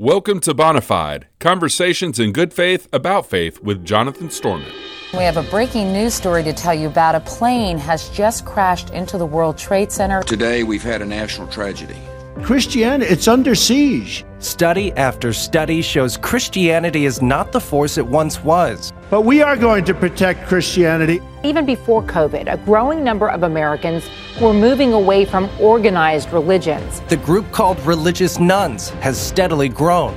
Welcome to Bonafide, conversations in good faith about faith with Jonathan Storment. We have a breaking news story to tell you about. A plane has just crashed into the World Trade Center. Today, we've had a national tragedy. Christianity, it's under siege. Study after study shows Christianity is not the force it once was. But we are going to protect Christianity. Even before COVID, a growing number of Americans were moving away from organized religions. The group called Religious Nones has steadily grown.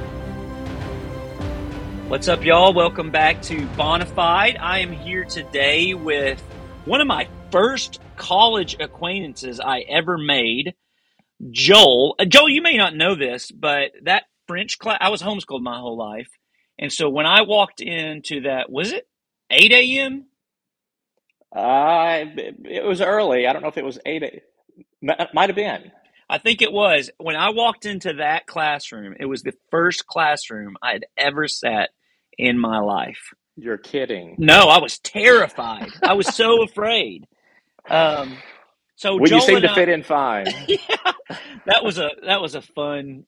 What's up, y'all? Welcome back to Bonafide. I am here today with one of my first college acquaintances I ever made. Joel. Uh, Joel, you may not know this, but that French class, I was homeschooled my whole life. And so when I walked into that, was it 8 a.m.? Uh, it was early. I don't know if it was 8 a.m. Might have been. I think it was. When I walked into that classroom, it was the first classroom I had ever sat in my life. You're kidding. No, I was terrified. I was so afraid. Um, so well, Joel you seem to I- fit in fine. yeah, that was a that was a fun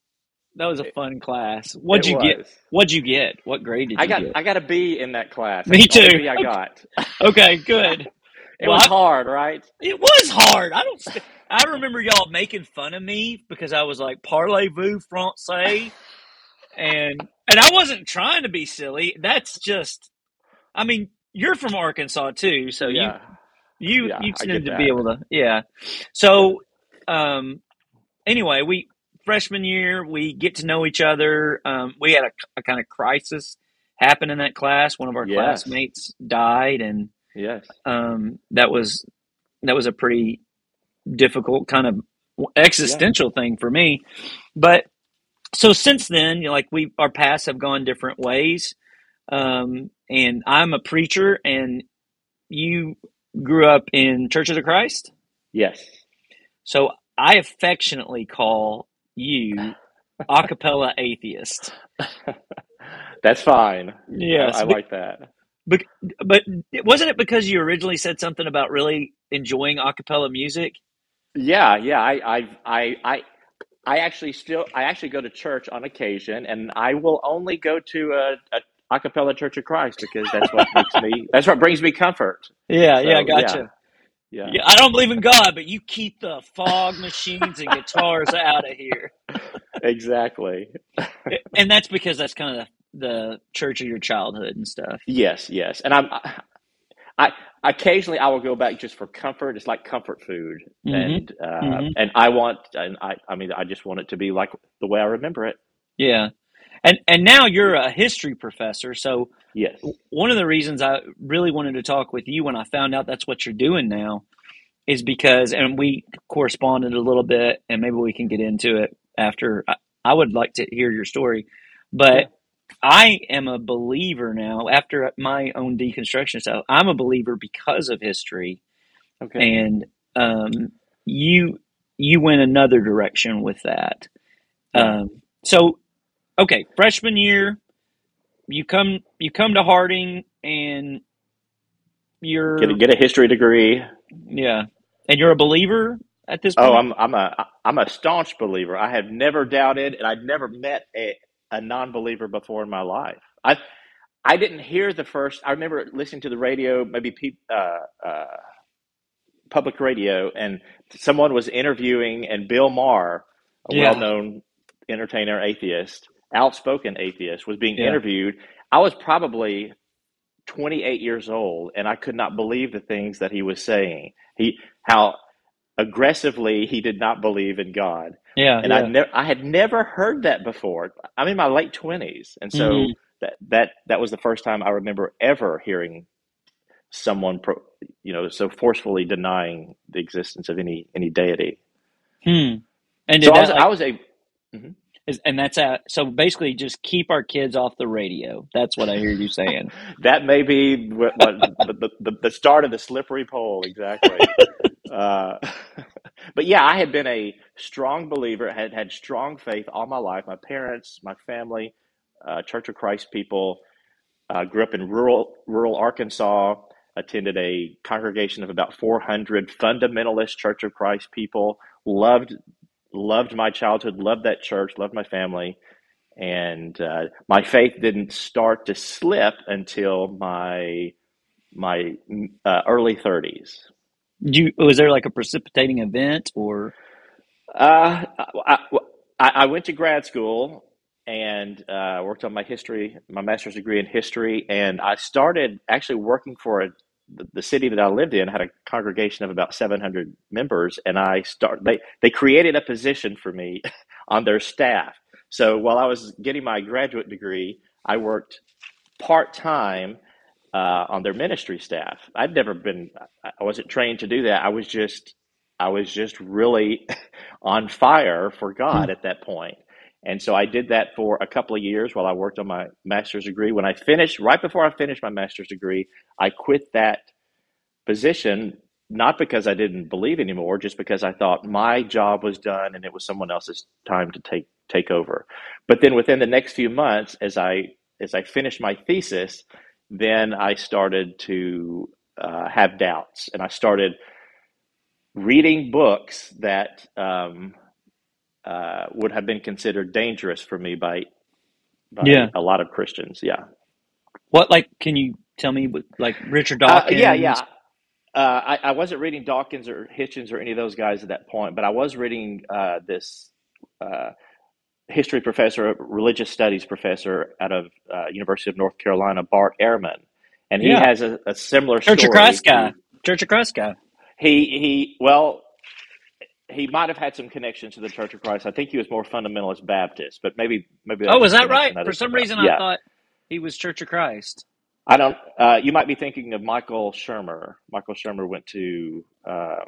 that was a fun class. What'd It you get? What'd you get? What grade did you I got get? I got a B in that class. Me That's too. B I got. okay, good. It Well, was I- hard, right? It was hard. I don't. st- I remember y'all making fun of me because I was like parlez-vous français, and and I wasn't trying to be silly. That's just. I mean, you're from Arkansas too, so yeah. you you Yeah, you tend to be able to yeah. So, um, anyway, we freshman year we get to know each other. Um, we had a, a kind of crisis happen in that class. One of our Yes. classmates died, and Yes. um, that was that was a pretty difficult kind of existential thing for me. But so since then, you know, like we our paths have gone different ways. Um, and I'm a preacher, and you grew up in Church of the Christ. Yes. So I affectionately call you acapella atheist. That's fine. Yes, I, I like that. Bec- but wasn't it because you originally said something about really enjoying acapella music? Yeah, yeah. I, I, I, I, I actually still, I actually go to church on occasion, and I will only go to a, a a cappella Church of Christ because that's what makes me. That's what brings me comfort. Yeah, So, yeah, gotcha. Yeah. Yeah, I don't believe in God, but you keep the fog machines and guitars out of here. Exactly. And that's because that's kind of the, the church of your childhood and stuff. Yes, yes. And I'm, I, occasionally I will go back just for comfort. It's like comfort food, Mhm. and uh, Mhm. and I want, and I, I mean, I just want it to be like the way I remember it. Yeah. And and now you're a history professor, so Yes. one of the reasons I really wanted to talk with you when I found out that's what you're doing now is because, and we corresponded a little bit, and maybe we can get into it after. I, I would like to hear your story, but Yeah. I am a believer now after my own deconstruction stuff. I'm a believer because of history, Okay. and um, you you went another direction with that. Um, so, okay, freshman year, you come you come to Harding, and you're Get a, get a history degree. yeah, and you're a believer at this point. Oh, I'm I'm a I'm a staunch believer. I have never doubted, and I'd never met a, a non-believer before in my life. I I didn't hear the first. I remember listening to the radio, maybe pe- uh, uh, public radio, and someone was interviewing, and Bill Maher, a Yeah. well-known entertainer, atheist, outspoken atheist, was being Yeah. interviewed. I was probably 28 years old, and I could not believe the things that he was saying. He how aggressively he did not believe in God, yeah, and yeah. I never I had never heard that before. I'm in my late 20s, and so Mhm. that that that was the first time I remember ever hearing someone pro, you know so forcefully denying the existence of any any deity. Hmm. And So I that, was like, I was a is, and that's a, so basically just keep our kids off the radio. That's what I hear you saying. that may be what, what the, the, the start of the slippery pole exactly uh, but yeah i had been a strong believer had had strong faith all my life my parents my family uh, church of christ people uh, grew up in rural rural arkansas attended a congregation of about 400 fundamentalist church of christ people loved loved my childhood loved that church loved my family and uh, my faith didn't start to slip until my my uh, early 30s. You was there like a precipitating event or? Uh, I, I, I went to grad school and uh, worked on my history, my master's degree in history, and I started actually working for a, the, city that I lived in had a congregation of about 700 members, and I start they they created a position for me on their staff. So while I was getting my graduate degree, I worked part time uh, on their ministry staff. I'd never been, I wasn't trained to do that. I was just, I was just really on fire for God at that point. And so I did that for a couple of years while I worked on my master's degree. When I finished, right before I finished my master's degree, I quit that position, not because I didn't believe anymore, just because I thought my job was done and it was someone else's time to take take over. But then within the next few months, as I as I finished my thesis, then I started to uh, have doubts, and I started reading books that um, uh, would have been considered dangerous for me by, by Yeah. a lot of Christians. Yeah, What like? Can you tell me like Richard uh, Dawkins? yeah, yeah. Uh, I, I wasn't reading Dawkins or Hitchens or any of those guys at that point, but I was reading uh, this uh, history professor, religious studies professor out of uh, University of North Carolina, Bart Ehrman, and he Yeah. has a, a similar Church story. of Christ guy. Church of Christ guy. He he well, he might have had some connections to the Church of Christ. I think he was more fundamentalist Baptist, but maybe maybe Oh, was that right? I For some reason, yeah. I thought he was Church of Christ. I don't. Uh, you might be thinking of Michael Shermer. Michael Shermer went to um,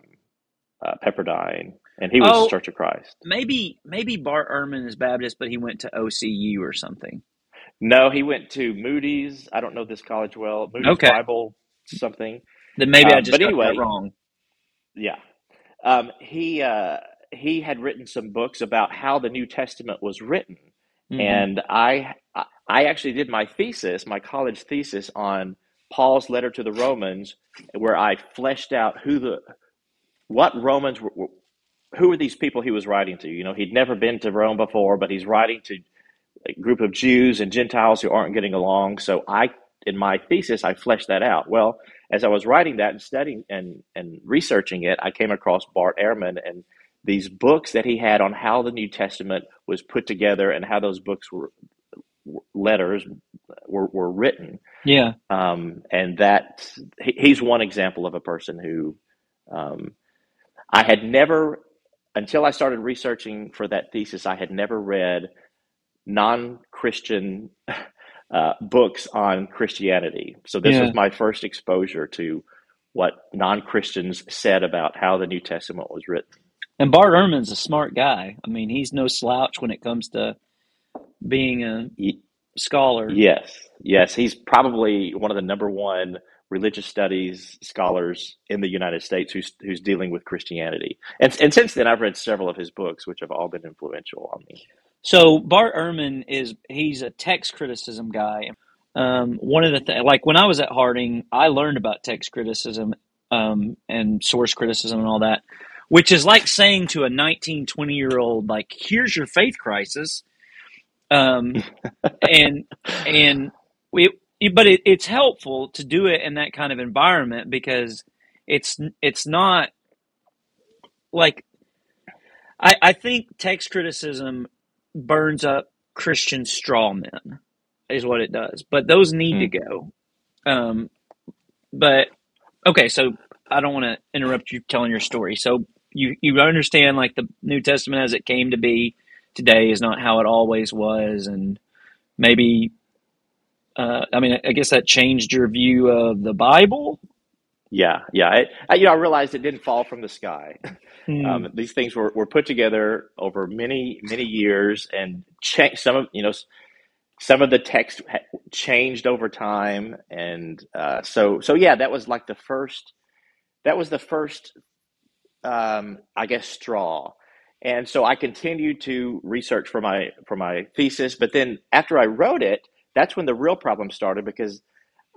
uh, Pepperdine, and he was Oh. Church of Christ. Maybe maybe Bart Ehrman is Baptist, but he went to OCU or something. No, he went to Moody's. I don't know this college well. Moody's Okay. Bible something. Then maybe I Um, just but got anyway, that wrong. Yeah. Um, he uh, he had written some books about how the New Testament was written, Mhm. and I I actually did my thesis, my college thesis on Paul's letter to the Romans, where I fleshed out who the what Romans were. were- Who were these people he was writing to? You know, he'd never been to Rome before, but he's writing to a group of Jews and Gentiles who aren't getting along. So I, in my thesis, I fleshed that out. Well, as I was writing that and studying and, and researching it, I came across Bart Ehrman and these books that he had on how the New Testament was put together and how those books were letters were, were written. Yeah. Um, and that he- he's one example of a person who um, I had never, until I started researching for that thesis, I had never read non-Christian uh, books on Christianity. So this Yeah. was my first exposure to what non-Christians said about how the New Testament was written. And Bart Ehrman's a smart guy. I mean, he's no slouch when it comes to being a scholar. Yes, yes, he's probably one of the number one religious studies scholars in the United States who's who's dealing with Christianity. And and since then, I've read several of his books, which have all been influential on me. So Bart Ehrman is he's a text criticism guy. Um, one of the th- like when I was at Harding, I learned about text criticism um, and source criticism and all that, which is like saying to a 19, 20 year old, like, here's your faith crisis. Um, and and we but it, it's helpful to do it in that kind of environment because it's it's not like I, I think text criticism burns up Christian straw men is what it does. But those need to go. Um, but okay, so I don't want to interrupt you telling your story. So you you understand like the New Testament as it came to be today is not how it always was, and maybe uh, I mean I guess that changed your view of the Bible. Yeah, yeah. I, I, you know, I realized it didn't fall from the sky. Hmm. Um, these things were, were put together over many many years, and cha- some of you know some of the text ha- changed over time, and uh, so so yeah, that was like the first. That was the first, um, I guess, straw. And so I continued to research for my for my thesis, but then after I wrote it, that's when the real problem started because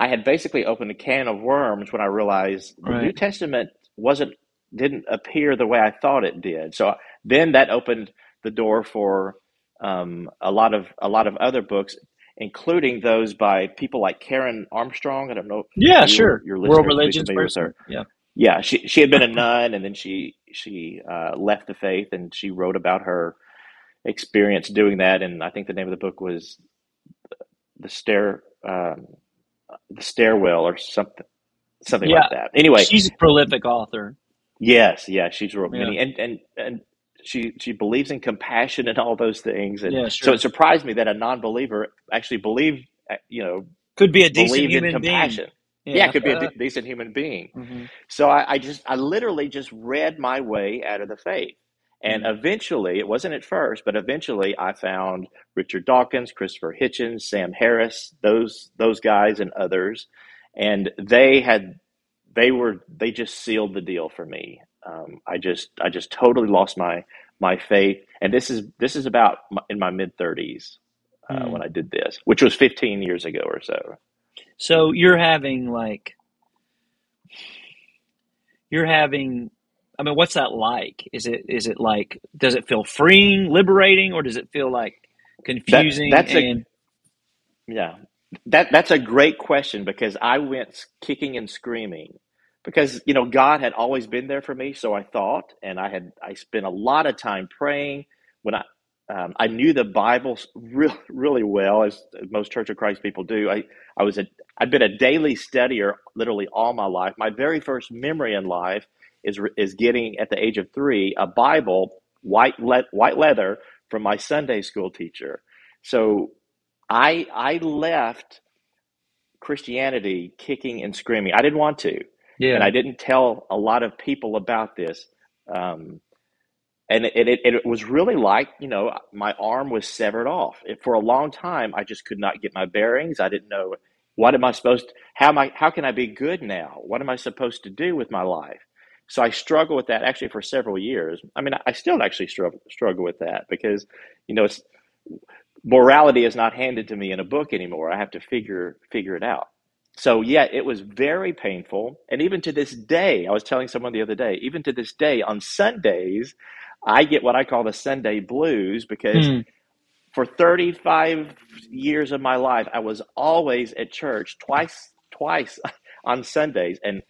I had basically opened a can of worms when I realized the New Testament wasn't didn't appear the way I thought it did. So then that opened the door for um, a lot of a lot of other books, including those by people like Karen Armstrong. I don't know. Yeah, you- sure. Your World listeners will be religions person. Yeah. Yeah, she she had been a nun, and then she she uh, left the faith, and she wrote about her experience doing that. And I think the name of the book was the stair um, the stairwell or something something like that. Anyway, She's a prolific author. yes, yeah, she's wrote Yeah. many, and and and she she believes in compassion and all those things. And Yeah, so it surprised me that a non-believer actually believed, uh, you know, Could be a decent human being. compassion. Yeah, could be a de- decent human being. Mhm. So I, I just, I literally just read my way out of the faith. And Mm. eventually, it wasn't at first, but eventually I found Richard Dawkins, Christopher Hitchens, Sam Harris, those, those guys and others. And they had, they were, they just sealed the deal for me. Um, I just, I just totally lost my, my faith. And this is, this is about my, in my mid thirties, uh, Mm. when I did this, which was 15 years ago or so. So you're having like, you're having. I mean, what's that like? Is it is it like? Does it feel freeing, liberating, or does it feel like confusing? that's a- Yeah, that that's a great question because I went kicking and screaming because you know God had always been there for me, so I thought, and I had I spent a lot of time praying when I um, I knew the Bible really really well as most Church of Christ people do. I I was a I'd been a daily studier literally all my life. My very first memory in life is is getting at the age of three a Bible white le- white leather from my Sunday school teacher. So I I left Christianity kicking and screaming. I didn't want to, yeah, and I didn't tell a lot of people about this. Um, and it, it, it was really like you know my arm was severed off. It, for a long time, I just could not get my bearings. I didn't know what am I supposed to, how am I how can I be good now? What am I supposed to do with my life? So I struggle with that actually for several years. I mean, I still actually struggle struggle with that because you know it's morality is not handed to me in a book anymore. I have to figure figure it out. So yeah, it was very painful, and even to this day, I was telling someone the other day, even to this day, on Sundays, I get what I call the Sunday blues because Hmm. for 35 years of my life, I was always at church twice twice on Sundays, and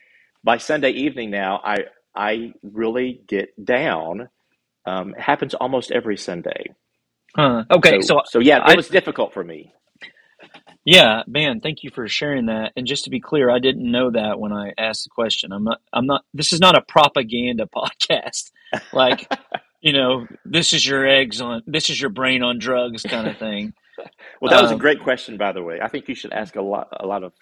by Sunday evening now, I I really get down. Um, it happens almost every Sunday. Huh. Okay, so, so yeah, I- it was difficult for me. yeah, man, thank you for sharing that. And just to be clear, I didn't know that when I asked the question. I'm not. I'm not. This is not a propaganda podcast. Like, you know, this is your eggs on. This is your brain on drugs kind of thing. Well, that was a Um, great question, by the way. I think you should ask a lot, a lot of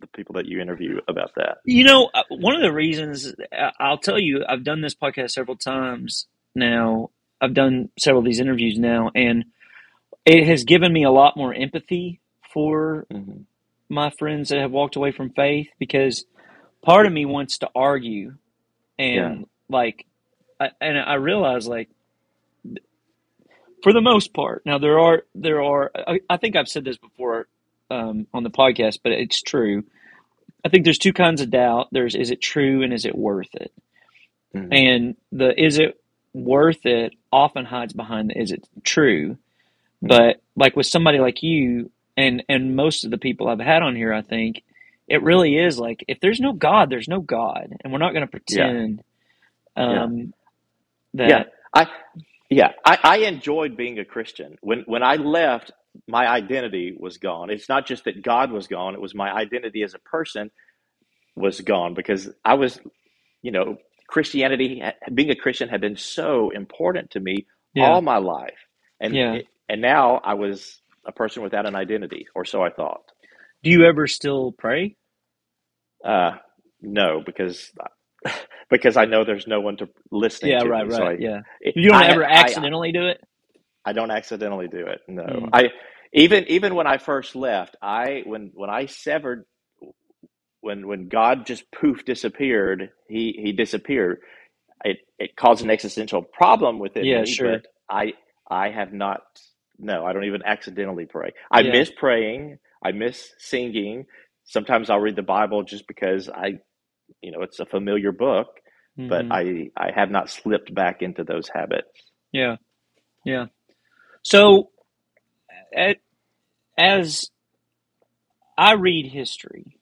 the people that you interview about that. You know, uh, one of the reasons uh, I'll tell you, I've done this podcast several times now. I've done several of these interviews now, and it has given me a lot more empathy for hmm my friends that have walked away from faith because part of me wants to argue and like I, and I realize like for the most part now there are there are I, I think I've said this before um, on the podcast but it's true. I think there's two kinds of doubt. There's is it true and is it worth it? Mhm. and the is it worth it often hides behind the is it true. But like with somebody like you and and most of the people I've had on here I think it really is like if there's no God there's no God and we're not going to pretend um that Yeah, I, yeah, I, I enjoyed being a Christian. When when I left, my identity was gone. It's not just that God was gone; it was my identity as a person was gone because I was, you know, Christianity, being a Christian, had been so important to me Yeah. all my life, and Yeah. and now I was a person without an identity, or so I thought. do you ever still pray Uh, no, because because I know there's no one to listening yeah to right me. So right I, yeah it- you don't I- ever I- accidentally do it I don't accidentally do it. No, Mm. I even even when I first left, I when when I severed when when God just poof disappeared, he he disappeared. It it caused an existential problem within Yeah, me. sure. But I I have not. No, I don't even accidentally pray. I Yeah. miss praying. I miss singing. Sometimes I'll read the Bible just because I, you know, it's a familiar book. But Mhm. I I have not slipped back into those habits. Yeah. Yeah. So, as I read history,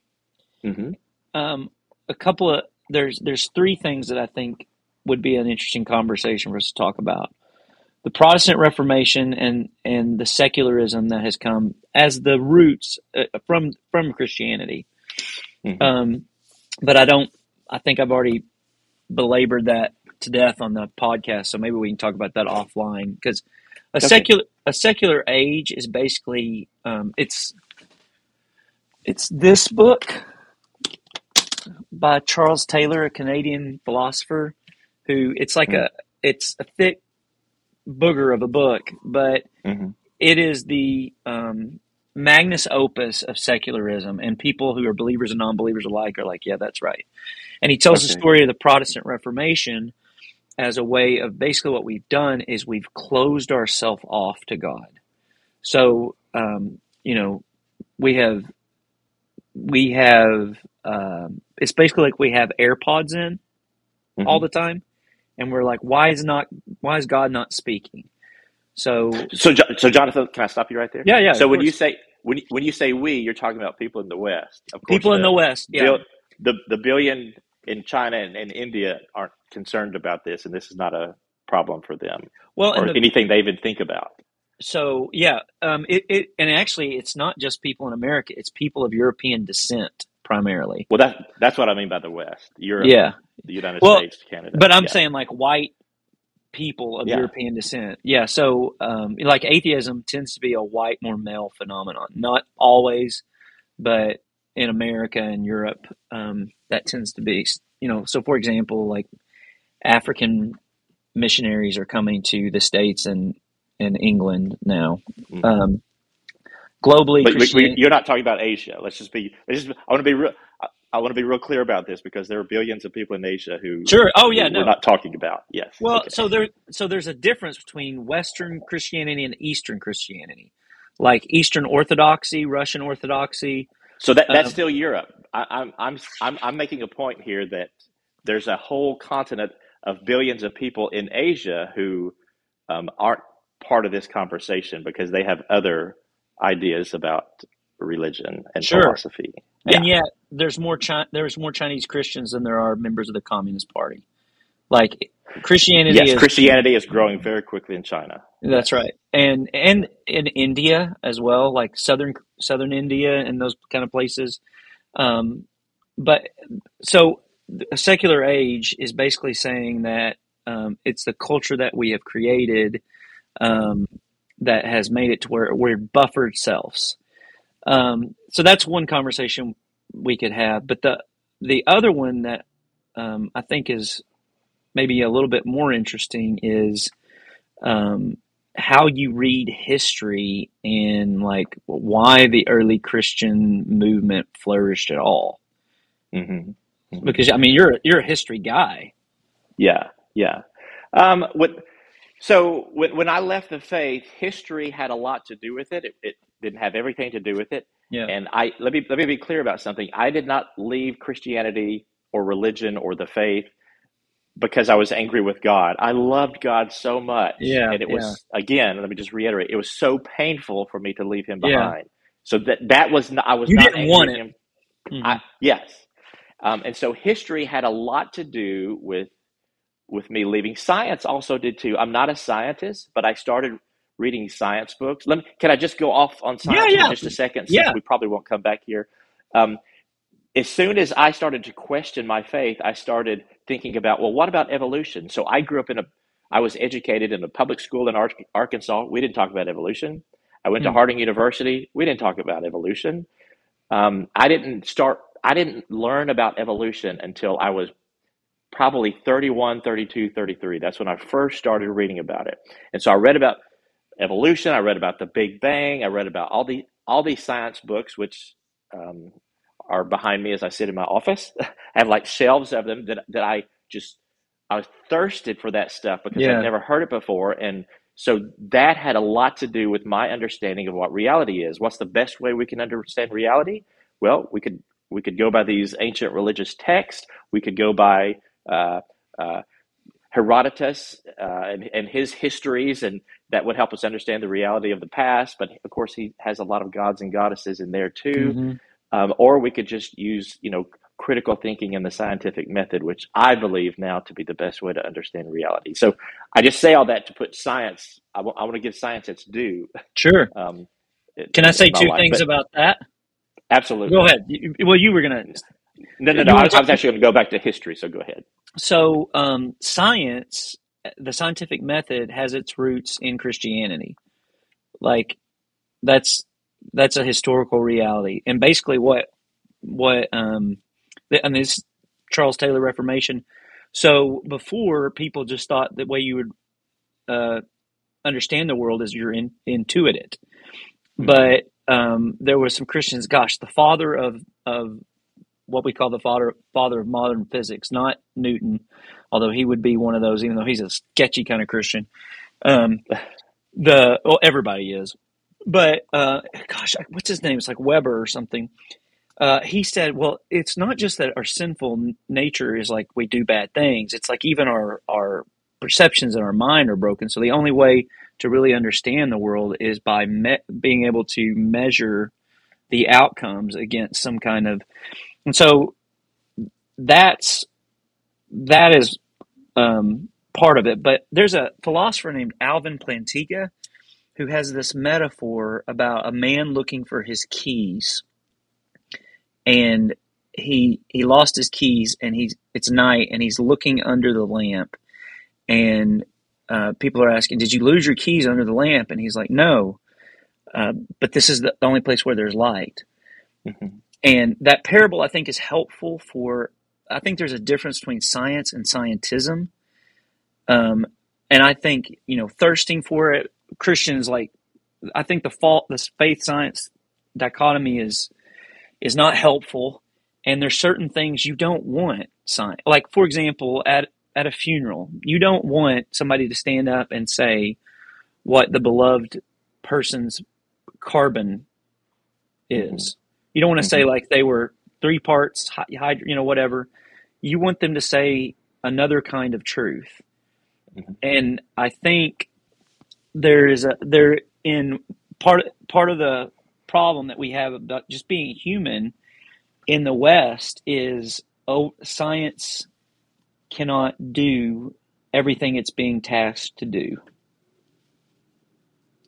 hmm um, a couple of there's there's three things that I think would be an interesting conversation for us to talk about: the Protestant Reformation and and the secularism that has come as the roots uh, from from Christianity. hmm Um, but I don't. I think I've already belabored that to death on the podcast, so maybe we can talk about that offline because a Okay. secular a secular age is basically um, it's it's this book by Charles Taylor, a Canadian philosopher, who it's like Mm. a it's a thick booger of a book, but hmm it is the um, magnus opus of secularism, and people who are believers and non-believers alike are like, yeah, that's right. And he tells the Okay. story of the Protestant Reformation as a way of basically what we've done is we've closed ourselves off to God. So, um, you know, we have we have um, it's basically like we have AirPods in all hmm the time, and we're like, why is not why is God not speaking? So, So, so Jonathan, can I stop you right there? yeah, yeah, So when you say when when you say we, you're talking about people in the West. Of course, people in the the West, yeah, bill, the the billion in China and, and India aren't concerned about this, and this is not a problem for them well, or the anything they even think about. So yeah, um, it, it and actually, it's not just people in America; it's people of European descent primarily. Well, that that's what I mean by the West: Europe, Yeah. the United Well, States, Canada. but I'm Yeah, saying like white people of yeah, European descent. Yeah. So um, like atheism tends to be a white, more male phenomenon. Not always, but in America and Europe, um, that tends to be. You know, so for example, like African missionaries are coming to the states and and England now. hmm Um, globally, But Christian. you're not talking about Asia. Let's just be. Let's just. I want to be real. I, I want to be real clear about this because there are billions of people in Asia who Sure. Oh yeah, who we're not talking about. Yes. Well, Okay. so there, so there's a difference between Western Christianity and Eastern Christianity, like Eastern Orthodoxy, Russian Orthodoxy. So that that's Um, still Europe. I, I'm I'm I'm I'm making a point here that there's a whole continent of billions of people in Asia who um, aren't part of this conversation because they have other ideas about religion and sure. philosophy. Yeah. And yet, there's more Chi- there's more Chinese Christians than there are members of the Communist Party. Like Christianity Yes, is. Christianity is growing very quickly in China. That's right, and and in India as well, like southern southern India and those kind of places. Um, but so a secular age is basically saying that um, it's the culture that we have created um, that has made it to where we're buffered selves. Um, so that's one conversation we could have. But the the other one that um, I think is maybe a little bit more interesting is um, how you read history and like why the early Christian movement flourished at all. hmm hmm Because I mean, you're you're a history guy. Yeah, yeah. Um, what, so when, when I left the faith, history had a lot to do with it. it. It didn't have everything to do with it. Yeah. And I let me let me be clear about something. I did not leave Christianity or religion or the faith because I was angry with God. I loved God so much, Yeah. and it Yeah. was again. Let me just reiterate: it was so painful for me to leave Him Yeah. behind. So that that was not, I was You not didn't angry want. Him. hmm I yes, um, and so history had a lot to do with with me leaving. Science also did too. I'm not a scientist, but I started reading science books. Let me, can I just go off on Yeah. science for Yeah. just a second, since Yeah. we probably won't come back here. Um, as soon as I started to question my faith, I started thinking about, well, what about evolution? So I grew up in a, I was educated in a public school in Ar- Arkansas. We didn't talk about evolution. I went to Hmm. Harding University. We didn't talk about evolution. Um, I didn't start, I didn't learn about evolution until I was probably 31, 32, 33. That's when I first started reading about it. And so I read about evolution. I read about the Big Bang. I read about all the all these science books, which um, are behind me as I sit in my office. I have like shelves of them that that I just I was thirsted for that stuff because Yeah. I'd never heard it before, and so that had a lot to do with my understanding of what reality is. What's the best way we can understand reality? Well, we could we could go by these ancient religious texts. We could go by uh, uh, Herodotus uh, and, and his histories, and that would help us understand the reality of the past. But of course, he has a lot of gods and goddesses in there too. hmm Um, or we could just use, you know, critical thinking and the scientific method, which I believe now to be the best way to understand reality. So I just say all that to put science. I want to give science its due. Sure. Um, in, Can I say two life. things about that? absolutely, Go ahead. You- Well, you were gonna. No, no, no. I, I was actually going to go back to history. So go ahead. So, um, science, the scientific method, has its roots in Christianity. Like that's that's a historical reality, and basically what what um, and this Charles Taylor Reformation. So before people just thought the way you would uh, understand the world is you're in, intuit it, but um, there was some Christians. Gosh, the father of of what we call the father father of modern physics, not Newton, although he would be one of those, even though he's a sketchy kind of Christian. Um, the well, everybody is, but uh, gosh, what's his name? It's like Weber or something. Uh, he said, "Well, it's not just that our sinful nature is like we do bad things. It's like even our our perceptions in our mind are broken. So the only way to really understand the world is by me- being able to measure the outcomes against some kind of and so that's that is um, part of it. But there's a philosopher named Alvin Plantinga who has this metaphor about a man looking for his keys, and he he lost his keys, and he's it's night, and he's looking under the lamp, and uh, people are asking, "Did you lose your keys under the lamp?" And he's like, "No, uh, but this is the only place where there's light." Mhm. And that parable, I think, is helpful for. I think there's a difference between science and scientism. Um, and I think you know, thirsting for it, Christians like. I think the fault, this faith science dichotomy is is not helpful. And there's certain things you don't want science. Like for example, at at a funeral, you don't want somebody to stand up and say what the beloved person's carbon is. Mm-hmm. You don't want to say mm-hmm. like they were three parts hy- hyd- you know, whatever. You want them to say another kind of truth. Mm-hmm. And I think there is a there in part part of the problem that we have about just being human in the West is oh science cannot do everything it's being tasked to do.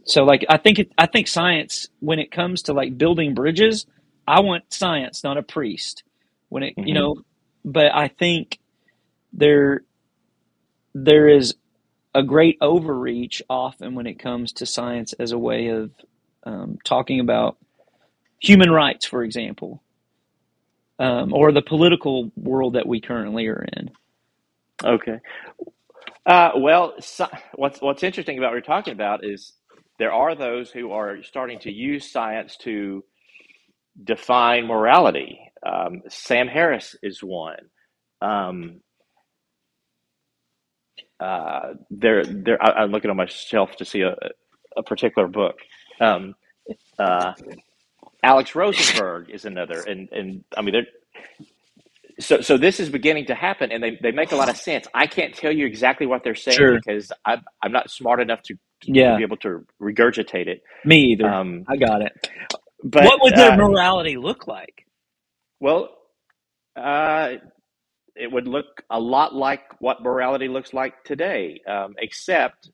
So like I think it, I think science when it comes to like building bridges, I want science, not a priest. When it you Mhm. know, but I think there there is a great overreach often when it comes to science as a way of um, talking about human rights, for example, um, or the political world that we currently are in. Okay. Uh, well, so, what's what's interesting about what you're talking about is there are those who are starting to use science to define morality. Um, Sam Harris is one. Um, uh, there, there. I, I'm looking on my shelf to see a, a particular book. Um, uh, Alex Rosenberg is another, and and I mean, they're so so this is beginning to happen, and they, they make a lot of sense. I can't tell you exactly what they're saying Sure. because I'm I'm not smart enough to, to Yeah, be able to regurgitate it. me either. Um, I got it. but what would their uh, morality look like? well, uh, it would look a lot like what morality looks like today, um, except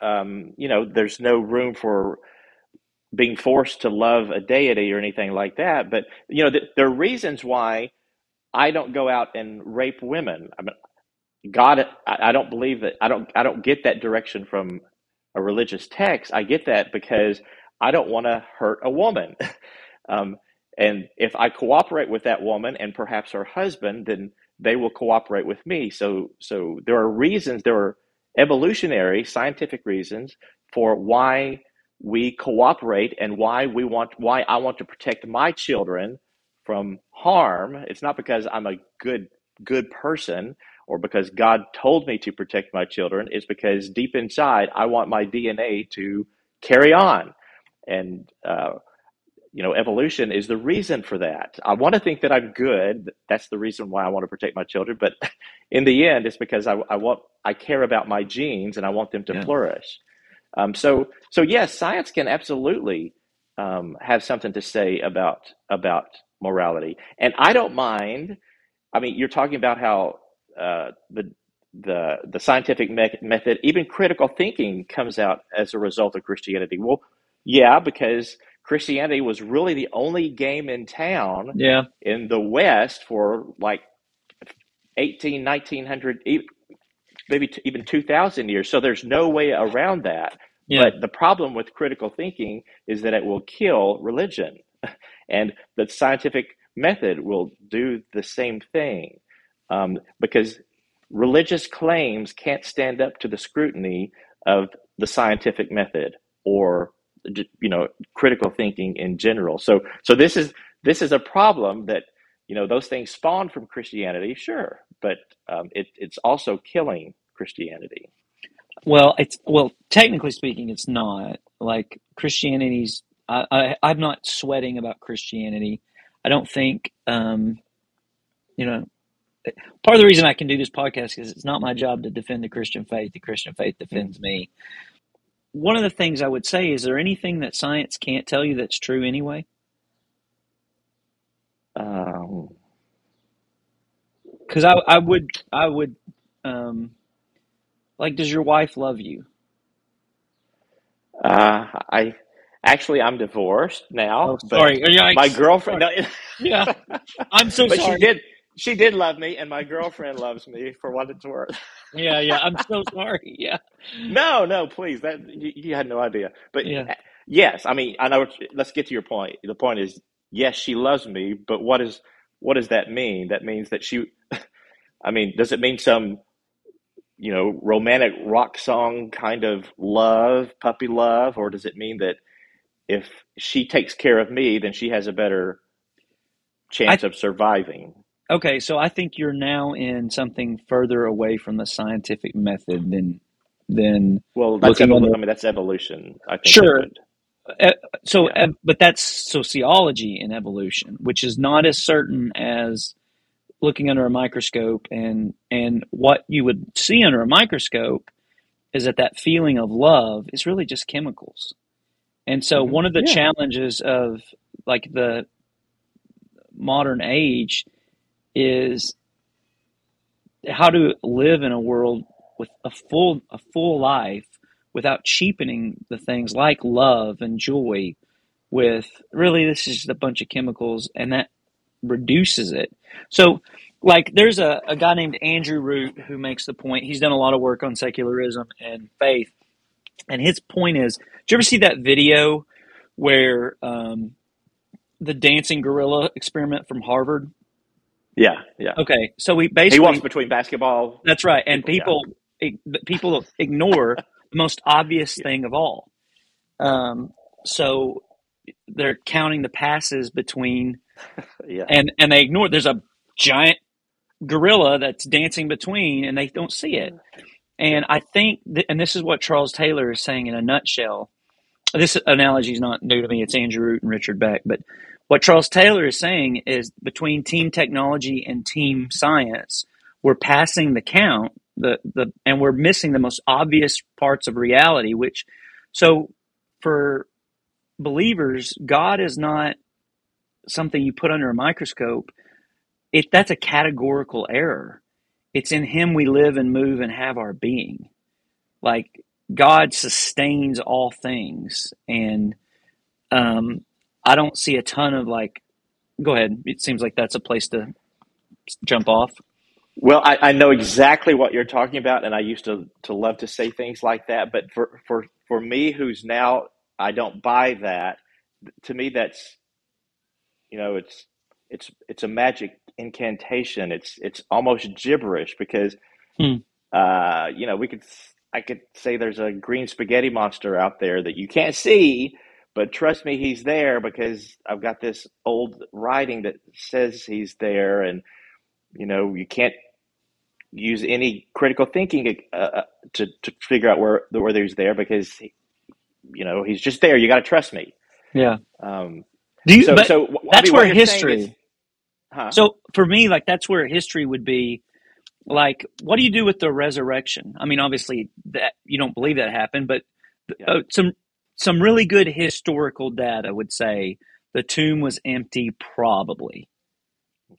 um, you know there's no room for being forced to love a deity or anything like that. But you know th- there are reasons why I don't go out and rape women. I mean, God, I, I don't believe that. I don't. I don't get that direction from a religious text. I get that because I don't want to hurt a woman. um, and if I cooperate with that woman and perhaps her husband, then they will cooperate with me. So, so there are reasons. There are evolutionary, scientific reasons for why we cooperate and why we want. Why I want to protect my children from harm. It's not because I'm a good good person or because God told me to protect my children. It's because deep inside I want my DNA to carry on. And uh, you know, evolution is the reason for that. I want to think that I'm good. That's the reason why I want to protect my children. But in the end, it's because I, I want I care about my genes and I want them to Yeah. flourish. Um, so so yes, science can absolutely um, have something to say about about morality, and I don't mind. I mean, you're talking about how uh, the the the scientific me- method, even critical thinking, comes out as a result of Christianity. Well, yeah, because Christianity was really the only game in town Yeah. in the West for like 18, 1900, e- maybe t- even 2000 years. So there's no way around that. Yeah. But the problem with critical thinking is that it will kill religion. And the scientific method will do the same thing um, because religious claims can't stand up to the scrutiny of the scientific method or you know critical thinking in general. So so this is this is a problem that you know those things spawn from Christianity, sure, but um, it, it's also killing Christianity. Well, it's well, technically speaking, it's not like Christianity's. I, I I'm not sweating about Christianity. I don't think, um, you know, part of the reason I can do this podcast is it's not my job to defend the Christian faith. The Christian faith defends me. One of the things I would say is there anything that science can't tell you that's true anyway? Um, Because I I would I would um, like, does your wife love you? uh, I actually I'm divorced now, Oh, sorry. My girlfriend. No, Yeah, I'm so but sorry. she did she did love me, and my girlfriend loves me for what it's worth. Yeah, yeah. I'm so sorry. Yeah. No, no, please. That you, you had no idea. But Yeah. uh, yes, I mean, I know. Let's get to your point. The point is, yes, she loves me, but what is what does that mean? That means that she. I mean, does it mean some, you know, romantic rock song kind of love, puppy love, or does it mean that if she takes care of me, then she has a better chance of surviving? Okay, so I think you're now in something further away from the scientific method than than Well, that's Looking evol- under- I mean, that's evolution. I think. Sure. uh, so, Yeah. uh, but that's sociology and evolution, which is not as certain as looking under a microscope. And and what you would see under a microscope is that that feeling of love is really just chemicals. And so, Mhm. one of the Yeah. challenges of like the modern age is how to live in a world with a full a full life without cheapening the things like love and joy with really this is just a bunch of chemicals and that reduces it. So like there's a, a guy named andrew root who makes the point. He's done a lot of work on secularism and faith. And his point is did you ever see that video where um, the dancing gorilla experiment from harvard Yeah, yeah. okay so he He basically walks between basketball. that's right, and People, yeah. people people ignore the most obvious thing of all. Um, so they're counting the passes between, Yeah. and and they ignore. There's a giant gorilla that's dancing between, and they don't see it. And I think, th- and this is what Charles Taylor is saying in a nutshell. This analogy is not new to me. It's Andrew Root and Richard Beck, but what Charles Taylor is saying is between team technology and team science, we're passing the count, the the, and we're missing the most obvious parts of reality. Which, so for believers, God is not something you put under a microscope. It that's a categorical error. It's in Him we live and move and have our being. Like God sustains all things, and um, I don't see a ton of like. Go ahead. It seems like that's a place to jump off. Well, I, I know exactly what you're talking about, and I used to, to love to say things like that. But for, for, for me, who's now, I don't buy that. To me, that's, you know, it's it's it's a magic incantation. It's it's almost gibberish because, Hmm. uh, you know, we could I could say there's a green spaghetti monster out there that you can't see, but trust me, he's there because I've got this old writing that says he's there, and you know, you can't use any critical thinking uh, uh, to to figure out where where he's there because you know he's just there. You got to trust me. Yeah. Um, Do you? So, so wh- I that's mean, where what you're saying history. is- huh? So for me, like that's where history would be. Like, what do you do with the resurrection? I mean, obviously that you don't believe that happened, but Yeah. uh, some some really good historical data would say the tomb was empty, probably.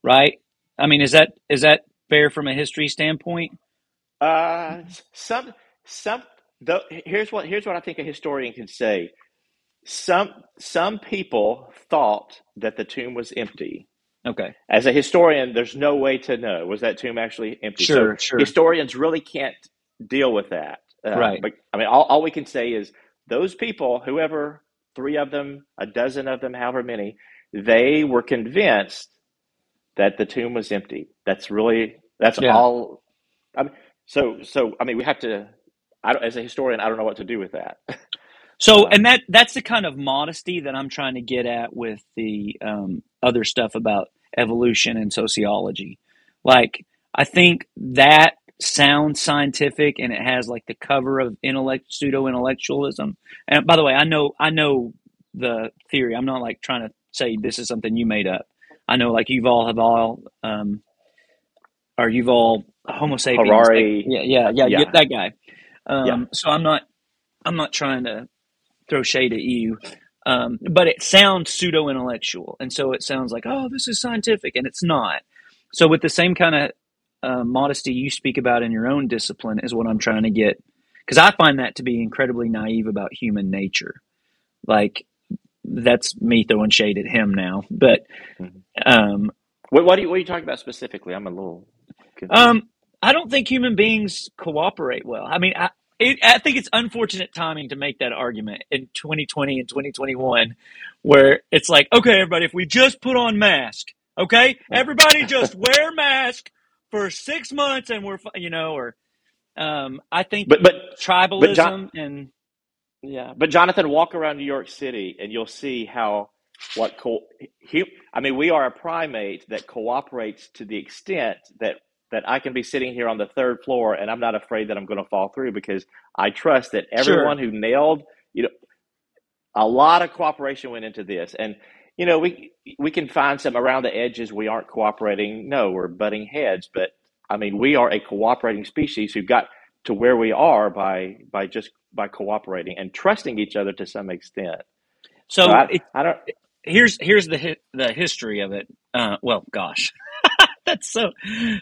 Right? I mean, is that is that fair from a history standpoint? Uh, some some the here's what here's what I think a historian can say. Some some people thought that the tomb was empty. Okay. As a historian, there's no way to know was that tomb actually empty. Sure, so sure. historians really can't deal with that. Uh, Right. But I mean, all, all we can say is those people, whoever, three of them, a dozen of them, however many, they were convinced that the tomb was empty. That's really that's Yeah. all. I mean, so so I mean, we have to. I don't, as a historian, I don't know what to do with that. So, Uh, and that that's the kind of modesty that I'm trying to get at with the um, other stuff about evolution and sociology. Like, I think that sounds scientific and it has like the cover of intellect pseudo intellectualism. And by the way, I know I know the theory. I'm not like trying to say this is something you made up. I know like Yuval have all um, or Yuval Homo sapiens. Harari. yeah, yeah, yeah, Yeah. yeah, that guy. Um, Yeah. So I'm not I'm not trying to throw shade at you. Um, but it sounds pseudo intellectual. And so it sounds like, oh, this is scientific, and it's not. So, with the same kind of uh, modesty you speak about in your own discipline, is what I'm trying to get. Because I find that to be incredibly naive about human nature. Like, that's me throwing shade at him now. But, um, what, what, are you, what are you talking about specifically? I'm a little. confused. um, I don't think human beings cooperate well. I mean, I, it, I think it's unfortunate timing to make that argument in 2020 and 2021, where it's like, okay, everybody, if we just put on mask, okay, everybody just wear mask for six months, and we're, fi- you know, or um, I think but but tribalism but John- and Yeah, but Jonathan, walk around New York City and you'll see how what co- hu- I mean, we are a primate that cooperates to the extent that that I can be sitting here on the third floor and I'm not afraid that I'm going to fall through because I trust that Sure. everyone who nailed, you know, a lot of cooperation went into this, and you know, we we can find some around the edges we aren't cooperating. No, we're butting heads, but I mean, we are a cooperating species who got to where we are by by just by cooperating and trusting each other to some extent. so So I, it, I don't. here's here's the hi- the history of it. Uh, well, gosh, that's so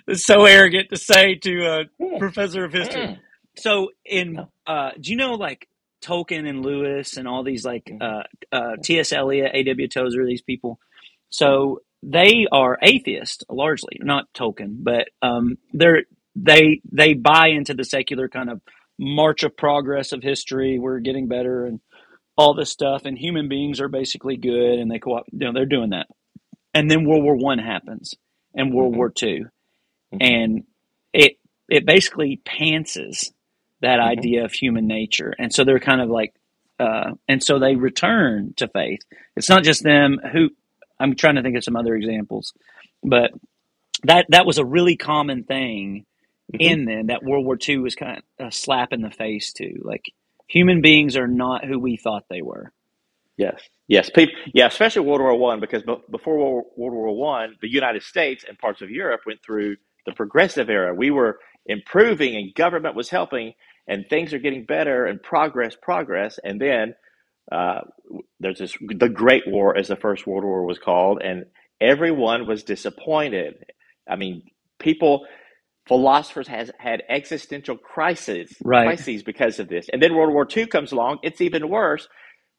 that's so arrogant to say to a professor of history. So in uh, do you know like Tolkien and Lewis and all these like uh, uh, T.S. Eliot, A.W. Tozer, these people? So they are atheists largely, not Tolkien, but um, they're they they buy into the secular kind of march of progress of history. We're getting better and all this stuff, and human beings are basically good, and they co you know they're doing that. And then World War One happens, and World Mhm. War 2 Mhm. and it it basically pantses that Mhm. idea of human nature, and so they're kind of like, uh, and so they return to faith. It's not just them who. I'm trying to think of some other examples, but that that was a really common thing Mhm. in then that World War II was kind of a slap in the face to like human beings are not who we thought they were. Yes, yes, people. Yeah, especially World War One, because be- before World World War One, the United States and parts of Europe went through the progressive era. We were improving, and government was helping, and things are getting better, and progress, progress, and then uh, there's this the Great War, as the First World War was called, and everyone was disappointed. I mean, people. Philosophers has had existential crises, Right. crises because of this, and then World War II comes along. It's even worse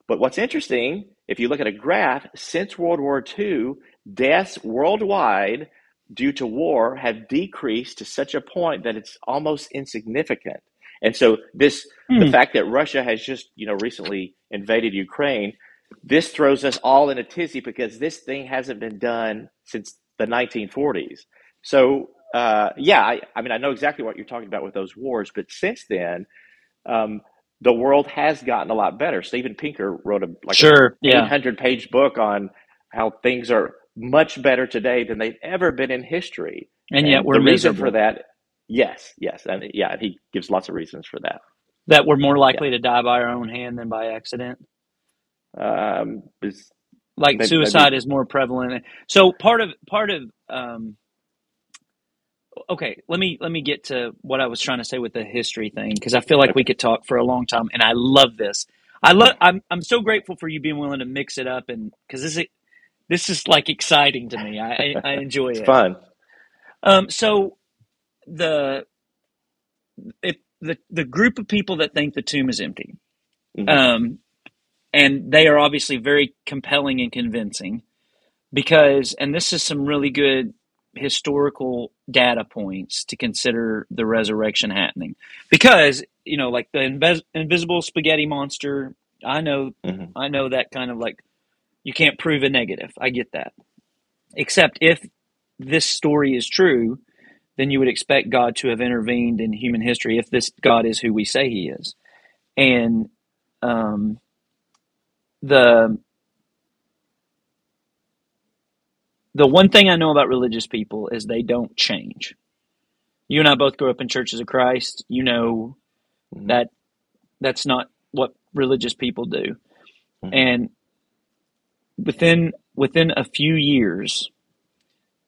but what's interesting, if you look at a graph, since World War II, deaths worldwide due to war have decreased to such a point that it's almost insignificant. And so this the Hmm. fact that Russia has just, you know, recently invaded Ukraine, this throws us all in a tizzy because this thing hasn't been done since the 1940s. So uh, yeah, I, I mean, I know exactly what you're talking about with those wars, but since then, um, the world has gotten a lot better. Steven Pinker wrote a like Sure, a yeah. 800 page book on how things are much better today than they've ever been in history. And yet we're the reason for that, yes, yes, and yeah, and he gives lots of reasons for that. that we're more likely to die by our own hand than by accident. Um, is like Maybe- suicide maybe- is more prevalent. So part of part of um, okay, let me let me get to what I was trying to say with the history thing because I feel like we could talk for a long time, and I love this. I love. I'm I'm so grateful for you being willing to mix it up, and because this is this is like exciting to me. I I, enjoy It's it. fun. Um, so the if the the group of people that think the tomb is empty, Mhm. um, and they are obviously very compelling and convincing because, and this is some really good historical data points to consider the resurrection happening because you know like the invis- invisible spaghetti monster i know Mhm. i know that kind of like you can't prove a negative i get that except if this story is true then you would expect god to have intervened in human history if this god is who we say he is and um, the the one thing I know about religious people is they don't change. You and I both grew up in churches of Christ. You know Mhm. that that's not what religious people do. Mhm. And within within a few years,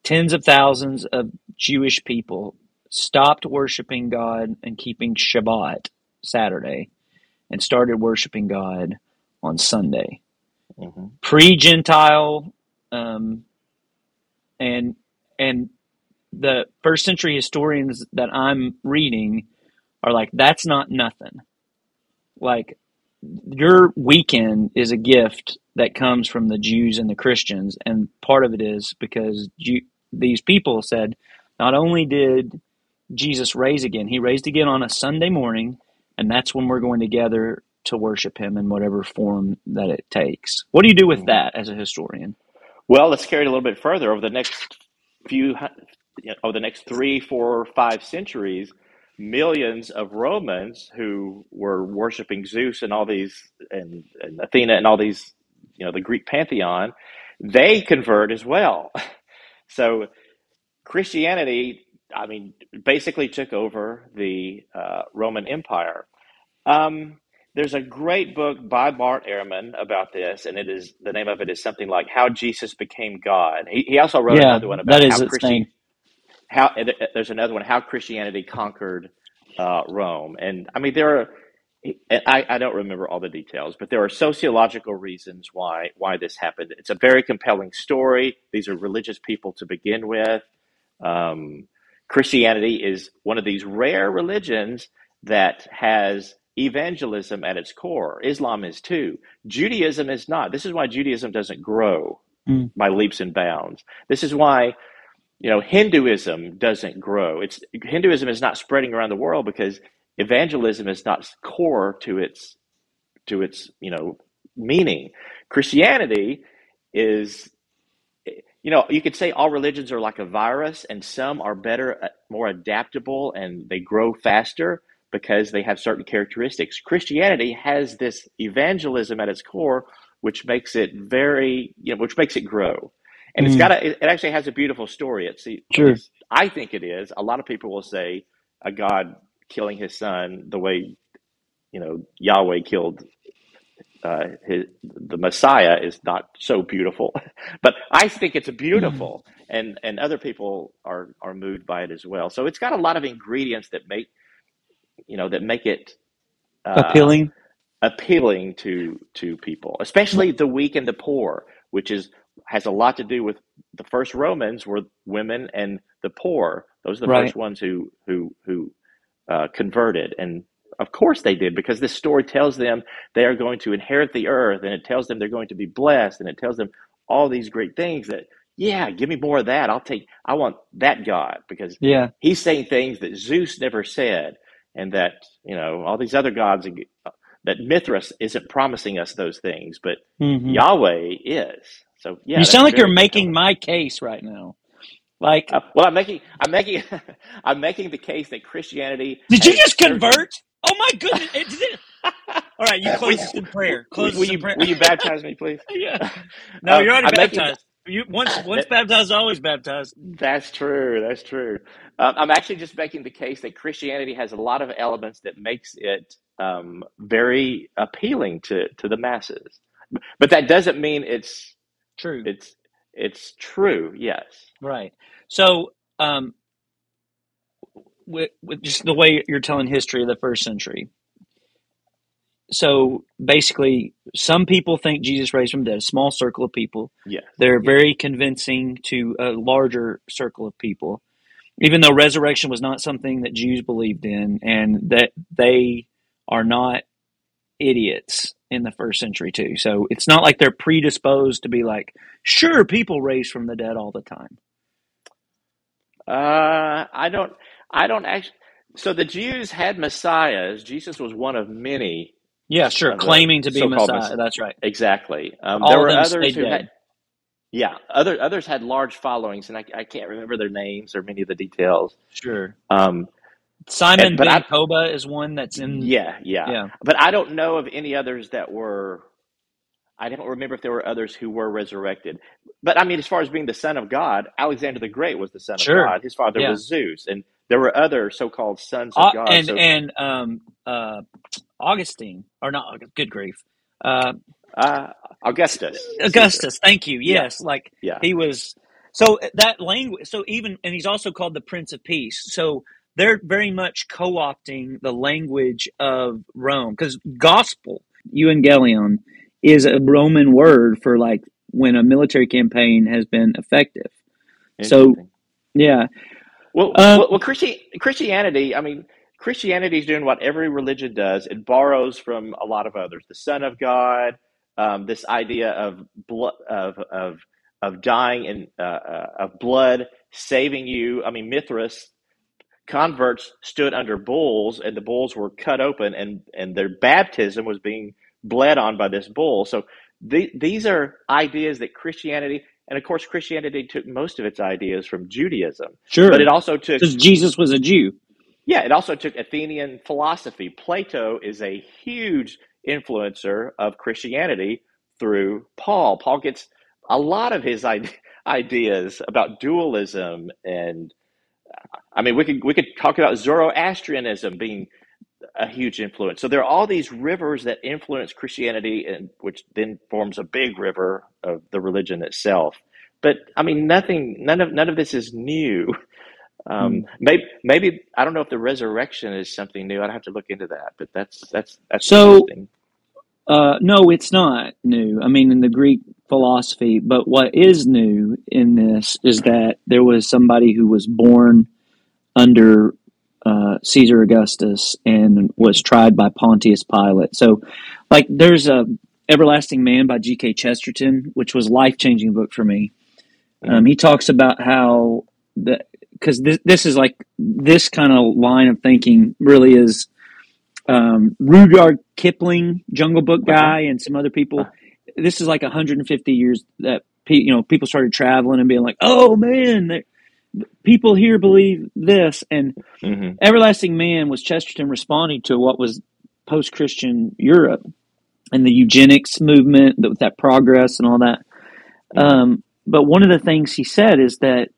tens of thousands of Jewish people stopped worshiping God and keeping Shabbat Saturday and started worshiping God on Sunday. Mhm. Pre-Gentile um, and and the first century historians that I'm reading are like that's not nothing. Like your weekend is a gift that comes from the Jews and the Christians, and part of it is because Jew, these people said not only did Jesus raise again, he raised again on a Sunday morning, and that's when we're going to gather to worship him in whatever form that it takes. What do you do with Mhm. that as a historian? Well, let's carry it a little bit further. Over the next few, hu- you know, over the next three, four, five centuries, millions of Romans who were worshiping Zeus and all these, and, and Athena and all these, you know, the Greek pantheon, they convert as well. So Christianity, I mean, basically took over the uh, Roman Empire. Um, there's a great book by Bart Ehrman about this, and it is the name of it is something like "How Jesus Became God." He, he also wrote Yeah, another one about that is how Christian. How there's another one how Christianity conquered uh, Rome, and I mean there are. and I, I don't remember all the details, but there are sociological reasons why why this happened. It's a very compelling story. These are religious people to begin with. Um, Christianity is one of these rare religions that has evangelism at its core. Islam is too. Judaism is not. This is why Judaism doesn't grow Mm. by leaps and bounds. This is why you know Hinduism doesn't grow. It's Hinduism is not spreading around the world because evangelism is not core to its to its you know meaning. Christianity is you know you could say all religions are like a virus and some are better uh, more adaptable and they grow faster because they have certain characteristics christianity has this evangelism at its core which makes it very you know which makes it grow and it's Mm. got a it actually has a beautiful story it's at Sure. least i think it is a lot of people will say a god killing his son the way you know yahweh killed uh, his, the Messiah is not so beautiful, but I think it's beautiful, and and other people are are moved by it as well. So it's got a lot of ingredients that make you know that make it uh, Appealing. appealing to to people, especially the weak and the poor, which is has a lot to do with the first Romans were women and the poor. Those are the Right. first ones who who who uh, converted, and of course they did because this story tells them they are going to inherit the earth, and it tells them they're going to be blessed, and it tells them all these great things that yeah, give me more of that. I'll take. I want that God because Yeah. he's saying things that Zeus never said, and that you know all these other gods that Mithras isn't promising us those things, but Mhm. Yahweh is. So yeah, you sound like you're making my case right now. Like, Uh, well, I'm making, I'm making, I'm making the case that Christianity. did you just certain- convert? Oh my goodness! It did. All right, you close us in prayer. Will, Close will in you, prayer. will you baptize me, please? yeah. No, Um, you're already I'm making- baptized. You once once baptized, always baptized. That's true. That's true. Um, I'm actually just making the case that Christianity has a lot of elements that makes it um, very appealing to to the masses. But that doesn't mean it's True. It's it's true. Yes. Right. So, um, with, with just the way you're telling history of the first century. So basically, some people think Jesus raised from the dead, a small circle of people. Yes. They're very convincing to a larger circle of people, even though resurrection was not something that Jews believed in, and that they are not idiots in the first century, too. So it's not like they're predisposed to be like, sure, people raise from the dead all the time. Uh, I don't. I don't actually. So the Jews had messiahs. Jesus was one of many. Yeah, sure. Claiming to be Messiah. messiah. That's right. Exactly. Um, there were others who dead. had. Yeah, other others had large followings, and I, I can't remember their names or many of the details. Sure. Um, Simon and, I, Koba is one that's in. yeah, yeah, Yeah. but I don't know of any others that were. I don't remember if there were others who were resurrected. But I mean, as far as being the son of God, Alexander the Great was the son of God. His father Yeah. was Zeus, and there were other so-called sons of Uh, God. and so, and um uh Augustine or not good grief. Uh uh, Augustus, Caesar. Augustus, thank you. Yeah, Yes, like yeah. he was so that language so even and he's also called the Prince of Peace. So they're very much co-opting the language of Rome cuz gospel, evangelion is a Roman word for like when a military campaign has been effective. So yeah. Well, Um well, well Christi- Christianity, I mean, Christianity is doing what every religion does. It borrows from a lot of others. The Son of God, um, this idea of blood, of of of dying and uh, uh, of blood saving you. I mean, Mithras converts stood under bulls, and the bulls were cut open, and and their baptism was being bled on by this bull. So the, these are ideas that Christianity, and of course, Christianity took most of its ideas from Judaism, sure. but it also took Cuz Jesus was a Jew. yeah, it also took Athenian philosophy. Plato is a huge influencer of Christianity through Paul. Paul gets a lot of his ide- ideas about dualism and I mean we could we could talk about Zoroastrianism being a huge influence. So there are all these rivers that influence Christianity and which then forms a big river of the religion itself. But I mean nothing none of none of this is new. Um, maybe, maybe I don't know if the resurrection is something new. I'd have to look into that, but that's that's that's So. Uh, no, it's not new. I mean, in the Greek philosophy, but what is new in this is that there was somebody who was born under uh, Caesar Augustus and was tried by Pontius Pilate. So, like, there's a Everlasting Man by G.K. Chesterton, which was life changing book for me. Um, he talks about how the because this, this is like this kind of line of thinking really is um, Rudyard Kipling, Jungle Book Uh-huh. guy, and some other people. This is like 150 years that pe- you know people started traveling and being like, "Oh man, people here believe this." And hmm Everlasting Man was Chesterton responding to what was post-Christian Europe and the eugenics movement, that, that progress and all that. Um, but one of the things he said is that,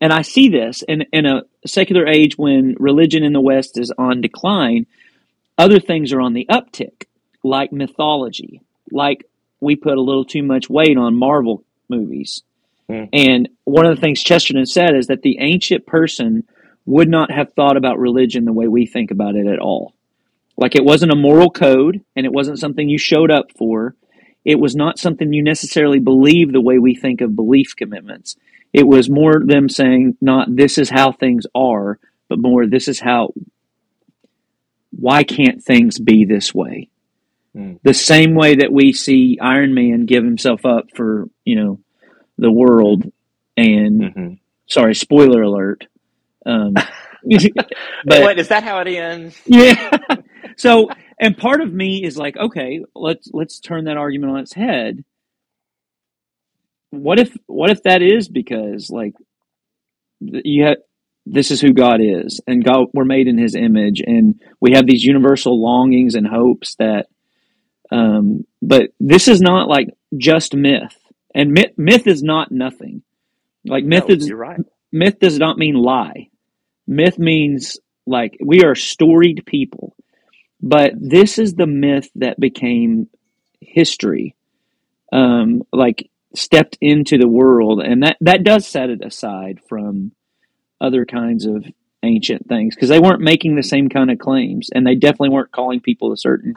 and I see this in, in a secular age when religion in the West is on decline, other things are on the uptick, like mythology, like we put a little too much weight on Marvel movies. Mm. And one of the things Chesterton said is that the ancient person would not have thought about religion the way we think about it at all. Like it wasn't a moral code and it wasn't something you showed up for. It was not something you necessarily believe the way we think of belief commitments. It was more them saying, not this is how things are, but more this is how, why can't things be this way? Mm. The same way that we see Iron Man give himself up for, you know, the world and, hmm sorry, spoiler alert. Um, but wait, is that how it ends? yeah. so, and part of me is like, okay, let's let's turn that argument on its head. What if what if that is because like you have this is who God is and God we're made in his image and we have these universal longings and hopes that um but this is not like just myth. And myth myth is not nothing. Like myth No, is right. myth does not mean lie. Myth means like we are storied people. But this is the myth that became history. Um, like stepped into the world, and that that does set it aside from other kinds of ancient things because they weren't making the same kind of claims, and they definitely weren't calling people to certain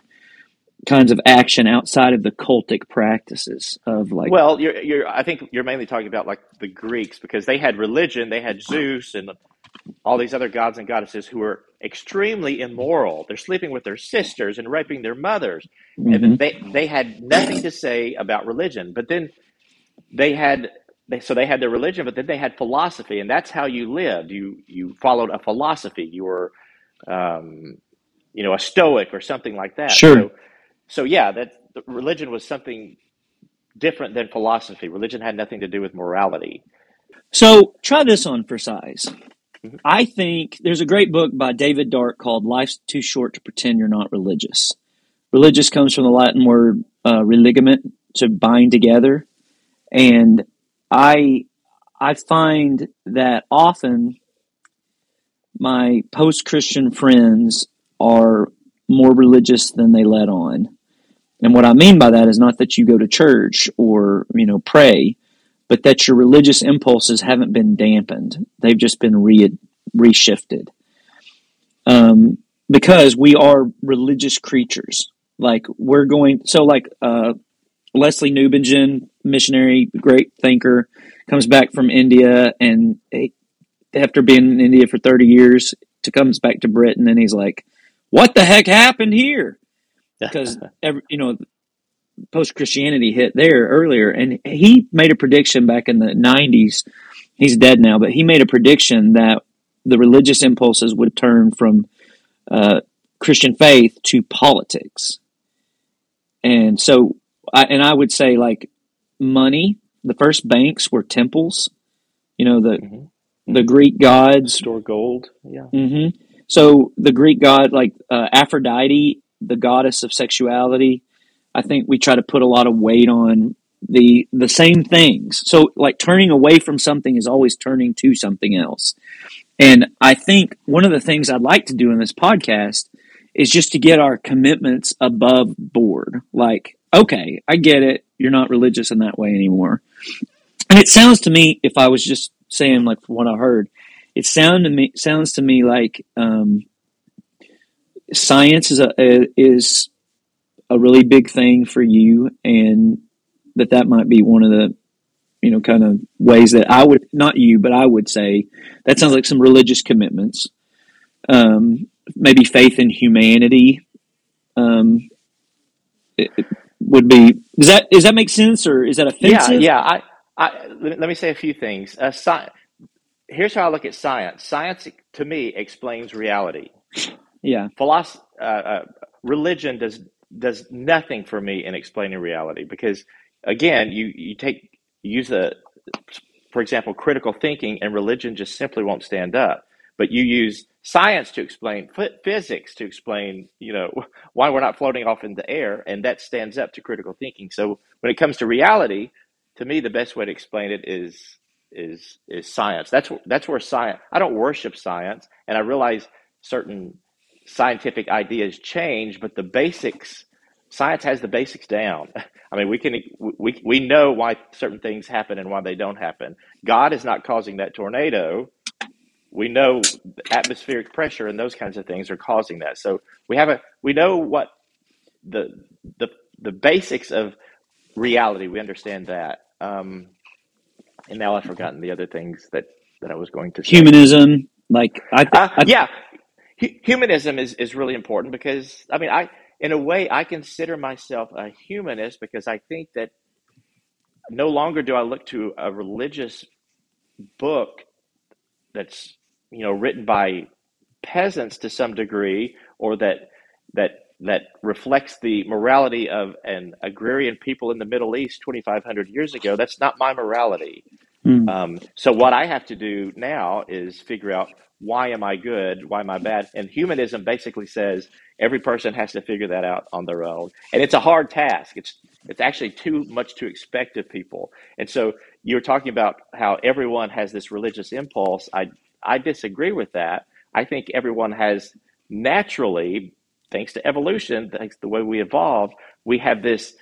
kinds of action outside of the cultic practices of like. Well, you're, you're. I think you're mainly talking about like the Greeks because they had religion, they had Zeus and all these other gods and goddesses who were extremely immoral. They're sleeping with their sisters and raping their mothers, Mhm. and they they had nothing to say about religion. But then they had they, so they had their religion, but then they had philosophy, and that's how you lived. You you followed a philosophy. You were, um, you know, a Stoic or something like that. Sure. So, so yeah, that religion was something different than philosophy. Religion had nothing to do with morality. So try this on for size. I think there's a great book by David Dark called "Life's Too Short to Pretend You're Not Religious." Religious comes from the Latin word uh, religament, to bind together, and I I find that often my post-Christian friends are more religious than they let on. And what I mean by that is not that you go to church or, you know, pray, but that your religious impulses haven't been dampened. They've just been re reshifted. Um, because we are religious creatures. Like we're going so like uh Lesslie Newbigin, missionary, great thinker, comes back from India and he, after being in India for 30 years, to comes back to Britain and he's like, "What the heck happened here?" Because every, you know, post Christianity hit there earlier, and he made a prediction back in the 90s. He's dead now, but he made a prediction that the religious impulses would turn from uh, Christian faith to politics, and so, I, and I would say like money. The first banks were temples. You know the Mhm. the Greek gods Store gold. Yeah. Mm-hmm. So the Greek god, like uh, Aphrodite, the goddess of sexuality, I think we try to put a lot of weight on the the same things. So like turning away from something is always turning to something else. And I think one of the things I'd like to do in this podcast is just to get our commitments above board. Like, okay, I get it. You're not religious in that way anymore. And it sounds to me, if I was just saying like from what I heard, it sound to me sounds to me like um, science is a is a really big thing for you, and that that might be one of the you know kind of ways that I would not you, but I would say that sounds like some religious commitments. Um, maybe faith in humanity um, it, it would be. Does that does that make sense, or is that Yeah, offensive? yeah. I, I let, me, let me say a few things. Uh, sci- here's how I look at science. Science, to me, explains reality. Yeah. Philosophy, uh, uh, religion does does nothing for me in explaining reality because, again, you you take use the, for example, critical thinking, and religion just simply won't stand up. But you use science to explain ph- physics to explain, you know, why we're not floating off in the air, and that stands up to critical thinking. So when it comes to reality, to me, the best way to explain it is is is science. That's that's where science. I don't worship science, and I realize certain scientific ideas change, but the basics, science has the basics down. I mean, we can we we know why certain things happen and why they don't happen. God is not causing that tornado. We know atmospheric pressure and those kinds of things are causing that. So we have a we know what the the the basics of reality. We understand that. Um, and now I've forgotten the other things that that I was going to say. Humanism, like I, th- Uh, I yeah, Hu- humanism is, is really important because I mean I in a way I consider myself a humanist because I think that no longer do I look to a religious book that's you know written by peasants to some degree or that that that reflects the morality of an agrarian people in the Middle East 2500 years ago. That's not my morality Hmm. um, so what I have to do now is figure out why am I good, why am I bad, and humanism basically says every person has to figure that out on their own, and it's a hard task. It's it's actually too much to expect of people, and so you're talking about how everyone has this religious impulse. I I disagree with that. I think everyone has naturally, thanks to evolution, thanks to the way we evolved, we have this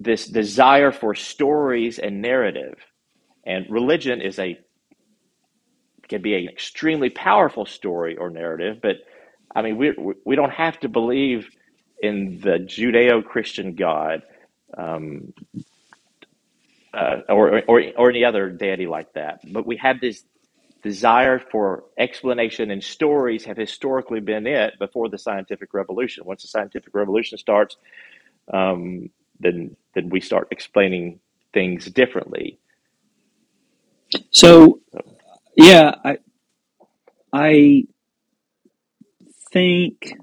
this desire for stories and narrative. And religion is a can be an extremely powerful story or narrative, but I mean, we we don't have to believe in the Judeo-Christian God um, uh, or, or or any other deity like that. But we have this desire for explanation, and stories have historically been it before the scientific revolution. Once the scientific revolution starts, um, then then we start explaining things differently. So, yeah, I I think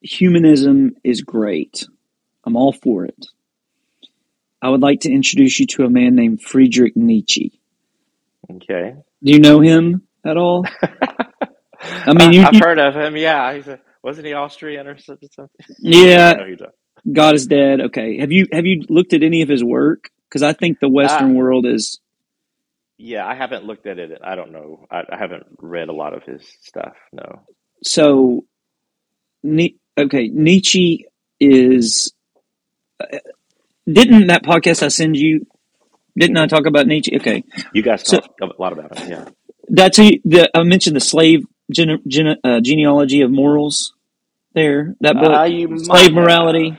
humanism is great. I'm all for it. I would like to introduce you to a man named Friedrich Nietzsche. Okay. Do you know him at all? I mean, you, I've you- heard of him. Yeah, he's a, wasn't he Austrian or something? yeah, I know he's a- God is dead. Okay, have you have you looked at any of his work? Because I think the Western Uh, world is yeah, I haven't looked at it. I don't know. I, I haven't read a lot of his stuff. No. so. Okay, Nietzsche is. uh, Didn't that podcast I send you? Didn't I talk about Nietzsche? Okay, You guys So- talk a lot about it. Yeah. that's a, the I mentioned the slave gene, gene, uh, genealogy of morals. There, that book, Uh, slave morality.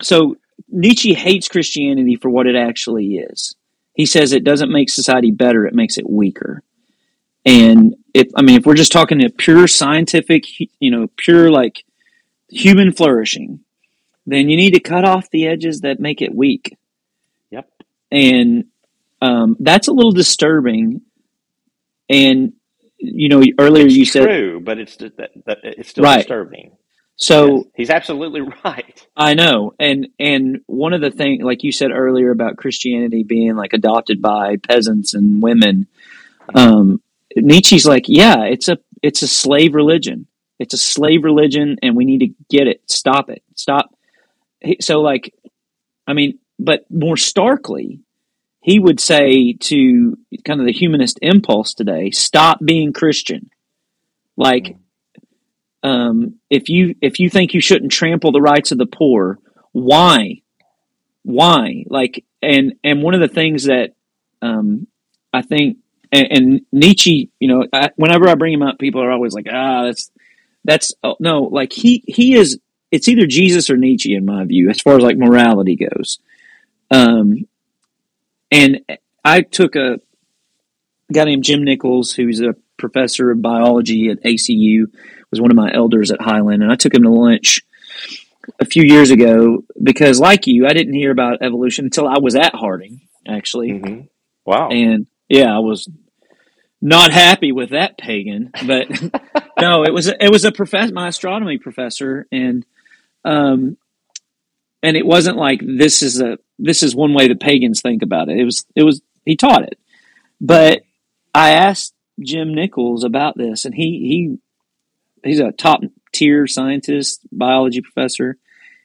So Nietzsche hates Christianity for what it actually is. He says it doesn't make society better; it makes it weaker. And if I mean, if we're just talking to pure scientific, you know, pure like human flourishing, then you need to cut off the edges that make it weak. Yep. And um, that's a little disturbing. And you know, earlier It's you said true, but it's that, that it's still Right. disturbing. So. Yes, he's absolutely right. I know, and and one of the things, like you said earlier about Christianity being like adopted by peasants and women, um, Nietzsche's like, yeah, it's a it's a slave religion. It's a slave religion, and we need to get it. Stop it. Stop. So, like, I mean, but more starkly, he would say to kind of the humanist impulse today, stop being Christian. Like, um, if you if you think you shouldn't trample the rights of the poor, why? Why? Like, and and one of the things that um, I think, and, and Nietzsche, you know, I, whenever I bring him up, people are always like, ah, that's that's oh, no, like he he is. It's either Jesus or Nietzsche in my view, as far as like morality goes. Um, and I took a guy named Jim Nichols, who's a professor of biology at ACU, was one of my elders at Highland, and I took him to lunch a few years ago because, like you, I didn't hear about evolution until I was at Harding, actually, hmm Wow. and yeah, I was not happy with that pagan, but no, it was it was a professor, my astronomy professor, and um, and it wasn't like this is a this is one way the pagans think about it. It was it was he taught it, but I asked Jim Nichols about this, and he he he's a top tier scientist, biology professor.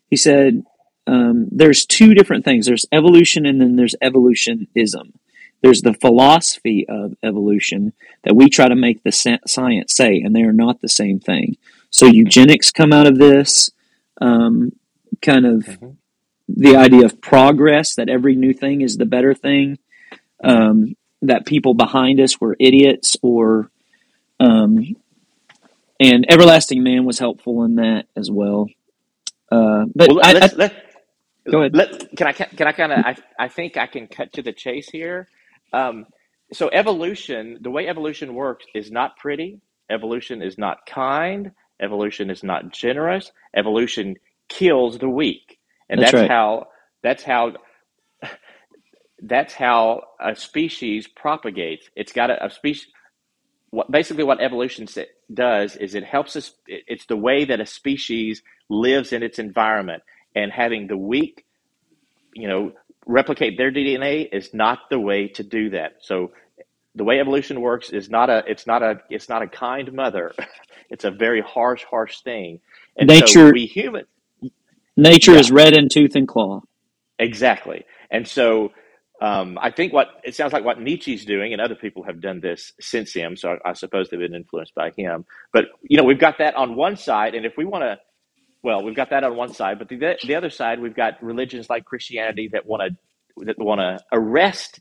He said um, there's two different things. There's evolution, and then there's evolutionism. There's the philosophy of evolution that we try to make the science say, and they are not the same thing. So eugenics come out of this, um, kind of Mhm. the idea of progress that every new thing is the better thing. Um, that people behind us were idiots, or um, and everlasting man was helpful in that as well. Uh, but Well, I, let's, I, let, go ahead. Let, can I can I kind of I, I think I can cut to the chase here. Um, so evolution, the way evolution works, is not pretty. Evolution is not kind. Evolution is not generous. Evolution kills the weak, and That's that's, right. how that's how that's how a species propagates. It's got a, a species. What basically what evolution does is it helps us. It's the way that a species lives in its environment, and having the weak you know, replicate their DNA is not the way to do that. So the way evolution works is not a it's not a it's not a kind mother. It's a very harsh, harsh thing. And so Nature- we human Nature Yeah. is red in tooth and claw. exactly. And so um, I think what it sounds like what Nietzsche's doing, and other people have done this since him. So I, I suppose they've been influenced by him. But you know, we've got that on one side, and if we want to well, we've got that on one side, but the the other side, we've got religions like Christianity that want to that want to arrest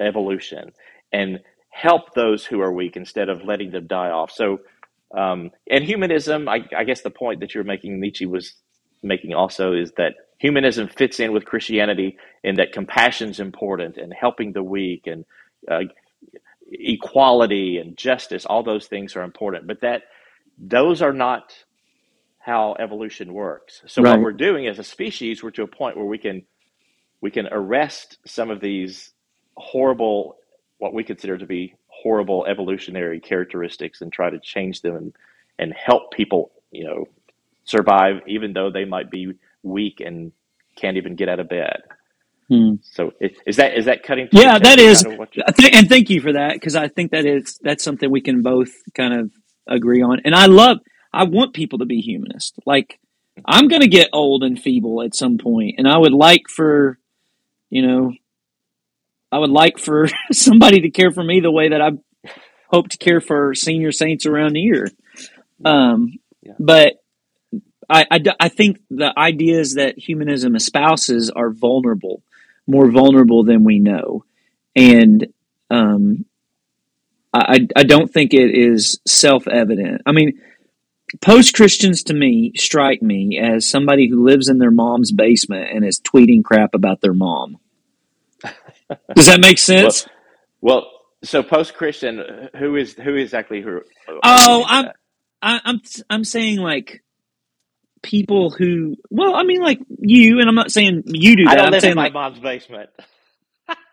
evolution and help those who are weak instead of letting them die off. So, um, and humanism, I, I guess the point that you're making, Nietzsche was making also, is that humanism fits in with Christianity in that compassion is important and helping the weak and uh, equality and justice. All those things are important, but that those are not how evolution works. So Right. what we're doing as a species, we're to a point where we can we can arrest some of these horrible, what we consider to be horrible evolutionary characteristics, and try to change them and and help people, you know, survive even though they might be weak and can't even get out of bed. Hmm. So is that is that cutting? Yeah, that is, kind of what you- I thi- and thank you for that because I think that is that's something we can both kind of agree on. And I love, I want people to be humanist. Like I'm going to get old and feeble at some point, and I would like for, you know, I would like for somebody to care for me the way that I hope to care for senior saints around here. Um, Yeah. but I, I, I think the ideas that humanism espouses are vulnerable, more vulnerable than we know. And um, I, I I don't think it is self evident. I mean, post Christians to me strike me as somebody who lives in their mom's basement and is tweeting crap about their mom. Does that make sense? well, so post Christian, who is who exactly who? Oh, I'm? I, I'm I'm saying like people who well, I mean like you, and I'm not saying you do I that. don't I'm live in saying my like mom's basement.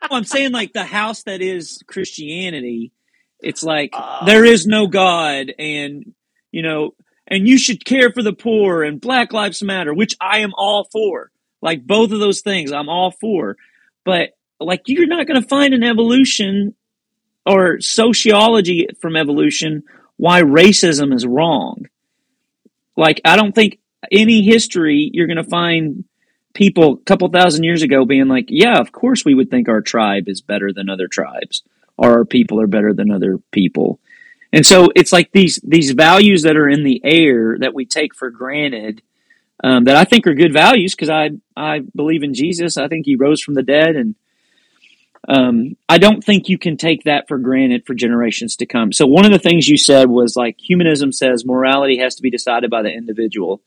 I'm saying like the house that is Christianity. It's like Oh, there is no God, and you know, and you should care for the poor, and Black Lives Matter, which I am all for. Like both of those things, I'm all for. But like you're not going to find an evolution or sociology from evolution why racism is wrong. Like I don't think any history you're going to find people a couple thousand years ago being like, yeah, of course we would think our tribe is better than other tribes or our people are better than other people. And so it's like these these values that are in the air that we take for granted um, that I think are good values because I I believe in Jesus. I think he rose from the dead and um, I don't think you can take that for granted for generations to come. So one of the things you said was like humanism says morality has to be decided by the individual.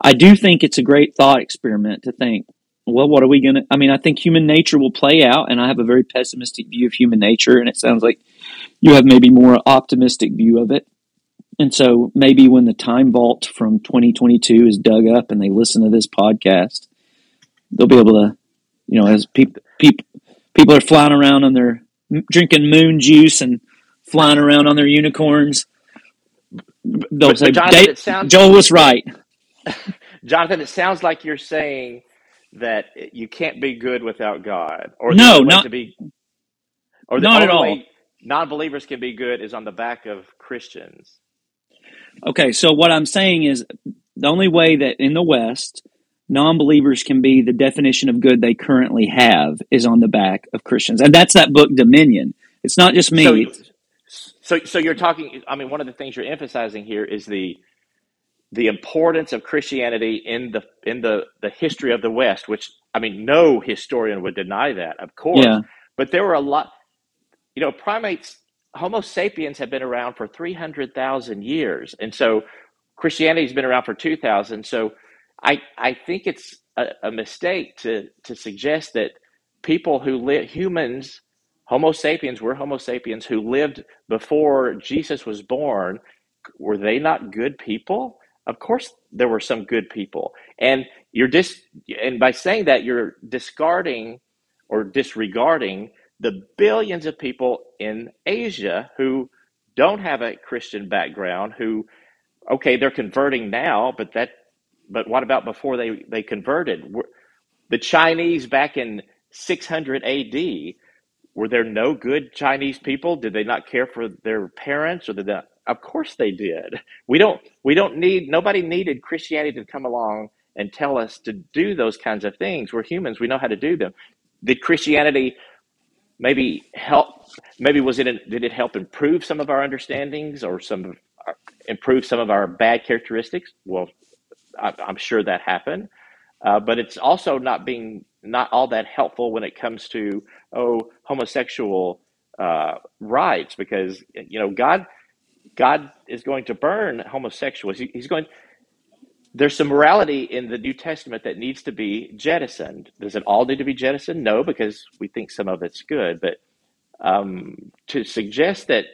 I do think it's a great thought experiment to think, well, what are we going to? I mean, I think human nature will play out, and I have a very pessimistic view of human nature, and it sounds like you have maybe more optimistic view of it. And so maybe when the time vault from 2022 is dug up and they listen to this podcast, they'll be able to, you know, as people people people are flying around on their drinking moon juice and flying around on their unicorns. They'll But, say, but Jonathan, sounds "Joel was right." Jonathan, it sounds like you're saying that you can't be good without God, or No, not to be, or the not at only all. non-believers can be good is on the back of Christians. Okay, so what I'm saying is the only way that in the West non-believers can be the definition of good they currently have is on the back of Christians, and that's that book Dominion. It's not just me. So, so, so you're talking. I mean, one of the things you're emphasizing here is the the importance of Christianity in the in the the history of the West, which I mean, no historian would deny that, of course. yeah, But there were a lot. You know, primates, Homo sapiens have been around for three hundred thousand years, and so Christianity's been around for two thousand. So, I I think it's a, a mistake to to suggest that people who live humans. Homo sapiens were Homo sapiens who lived before Jesus was born. Were they not good people? Of course, there were some good people, and you're dis and by saying that you're discarding or disregarding the billions of people in Asia who don't have a Christian background, who okay, they're converting now, but that but what about before they they converted? The Chinese back in 600 AD were there no good Chinese people? Did they not care for their parents, or did that? Of course they did. We don't. We don't need. Nobody needed Christianity to come along and tell us to do those kinds of things. We're humans. We know how to do them. Did Christianity maybe help? Maybe was it? Did it help improve some of our understandings, or some of our, improve some of our bad characteristics? Well, I'm sure that happened, uh, but it's also not being not all that helpful when it comes to oh homosexual uh, rights because you know God God is going to burn homosexuals. He, he's going. There's some morality in the New Testament that needs to be jettisoned. Does it all need to be jettisoned? No, because we think some of it's good. But um, to suggest that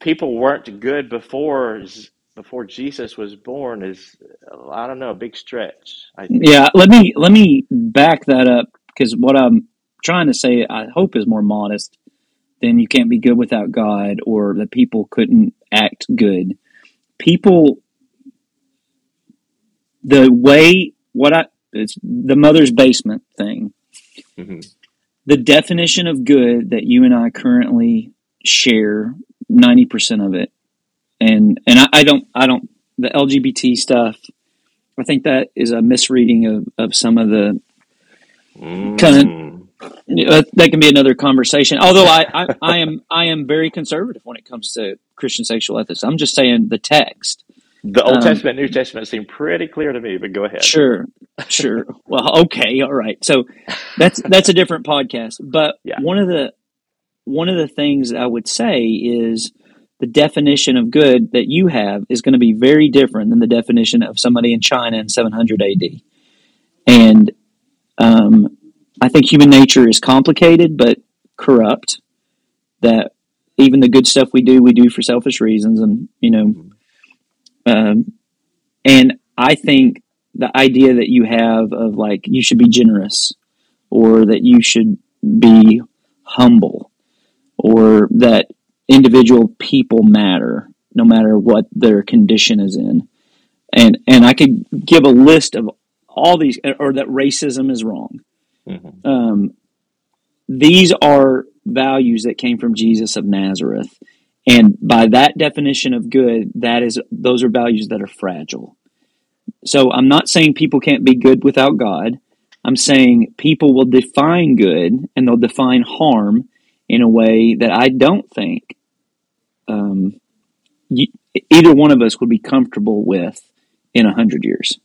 people weren't good before before Jesus was born is I don't know a big stretch. Yeah, let me let me back that up because what I'm trying to say, I hope, is more modest than you can't be good without God or that people couldn't act good. People, the way what I it's the mother's basement thing. Mhm. The definition of good that you and I currently share, ninety percent of it, and and I, I don't I don't the LGBT stuff. I think that is a misreading of, of some of the kind of Mm. That, can be another conversation. Although I, I, I am I am very conservative when it comes to Christian sexual ethics. I'm just saying the text. The Old Um, Testament, New Testament seem pretty clear to me, but go ahead. Sure, sure. Well, okay, all right. So that's that's a different podcast. But Yeah. one of the one of the things I would say is the definition of good that you have is going to be very different than the definition of somebody in China in 700 AD. And um, I think human nature is complicated but corrupt. That even the good stuff we do, we do for selfish reasons, and you know, um, and I think the idea that you have of like you should be generous, or that you should be humble, or that individual people matter no matter what their condition is in, and and I could give a list of all these, or that racism is wrong Mhm. um, these are values that came from Jesus of Nazareth, and by that definition of good, that is those are values that are fragile. So I'm not saying people can't be good without God. I'm saying people will define good and they'll define harm in a way that I don't think um, either one of us would be comfortable with in a hundred years.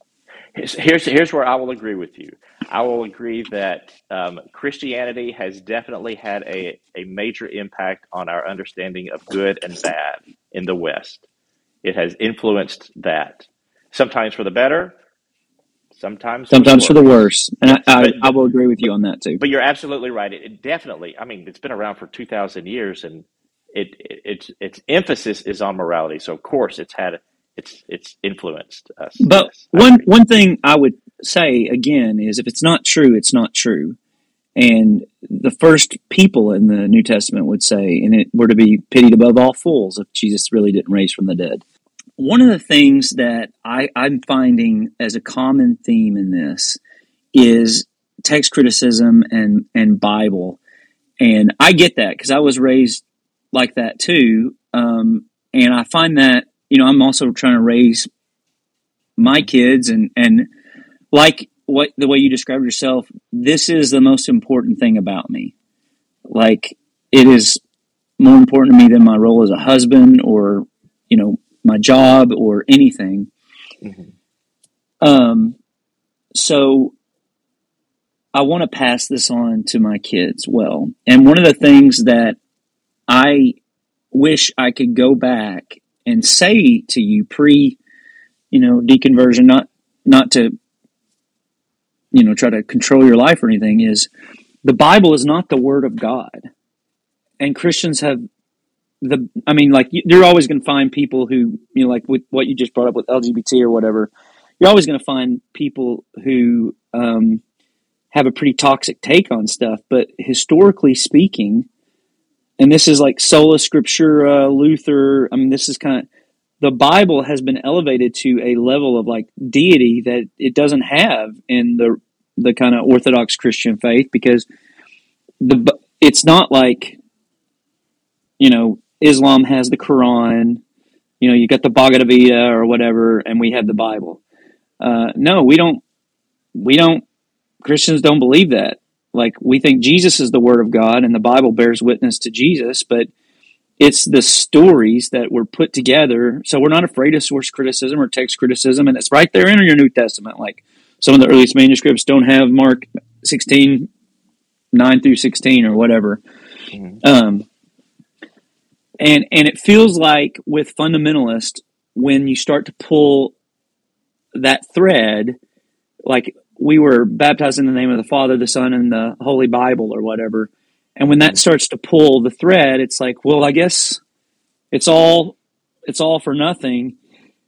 Here's, here's here's where I will agree with you. I will agree that um, Christianity has definitely had a, a major impact on our understanding of good and bad in the West. It has influenced that, sometimes for the better, sometimes Sometimes for the worse, and I, I, but- I will agree with you on that too. But you're absolutely right. It, it definitely. I mean, it's been around for two thousand years, and it, it its its emphasis is on morality. So of course, it's had it's it's influenced us. But Yes, one one thing I would say again is if it's not true, it's not true. And the first people in the New Testament would say, and it were to be pitied above all fools if Jesus really didn't raise from the dead. One of the things that I, I'm finding as a common theme in this is text criticism and, and Bible. And I get that because I was raised like that too. Um, and I find that, you know, I'm also trying to raise my kids and and like what the way you described yourself this is the most important thing about me. Like it is more important to me than my role as a husband or you know my job or anything. Mhm. um so i want to pass this on to my kids well. And one of the things that i wish i could go back and say to you pre you know deconversion not not to you know try to control your life or anything is the bible is not the word of god. And christians have the i mean like you- you're always going to find people who you know like with what you just brought up with lgbt or whatever you're always going to find people who um, have a pretty toxic take on stuff. But historically speaking and this is like sola scriptura luther i mean this is kind of the Bible has been elevated to a level of like deity that it doesn't have in the the kind of Orthodox Christian faith because the it's not like you know Islam has the Quran, you know you got the Bhagavad Gita or whatever, and we have the Bible. Uh, no, we don't. We don't. Christians don't believe that. Like we think Jesus is the Word of God, and the Bible bears witness to Jesus, but it's the stories that were put together. So we're not afraid of source criticism or text criticism, and it's right there in your New Testament. Like some of the earliest manuscripts don't have Mark 16, 9 through 16 or whatever. Mm-hmm. Um, and, and it feels like with fundamentalist, when you start to pull that thread, like we were baptized in the name of the Father, the Son, and the Holy Bible or whatever. And when that starts to pull the thread, it's like, well, I guess it's all it's all for nothing.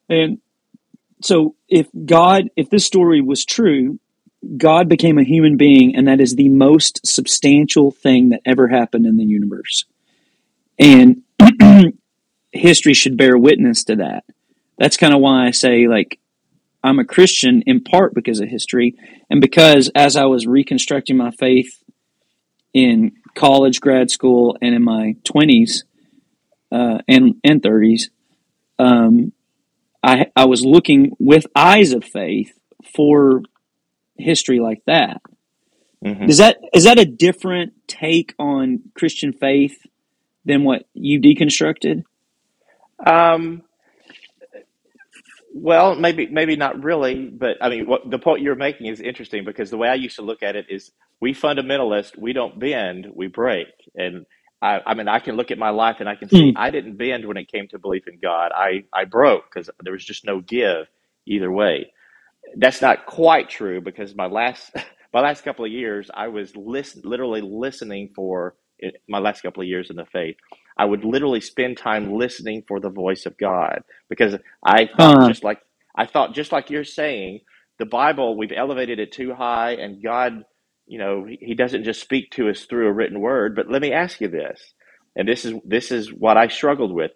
And so if God, if this story was true, God became a human being, and that is the most substantial thing that ever happened in the universe. And history should bear witness to that. That's kind of why I say, like, I'm a Christian in part because of history, and because as I was reconstructing my faith in college, grad school, and in my 20s uh, and, and 30s, um, I, I was looking with eyes of faith for history like that. Mm-hmm. Is that is that a different take on Christian faith than what you deconstructed? Um, well, maybe maybe not really, but I mean, what the point you're making is interesting because the way I used to look at it is we fundamentalists we don't bend, we break, and I, I mean, I can look at my life and I can see mm. I didn't bend when it came to belief in God. I I broke because there was just no give either way that's not quite true because my last my last couple of years I was listen, literally listening for my last couple of years in the faith. I would literally spend time listening for the voice of God because I thought just like I thought just like you're saying the Bible we've elevated it too high and God you know he doesn't just speak to us through a written word but let me ask you this and this is this is what I struggled with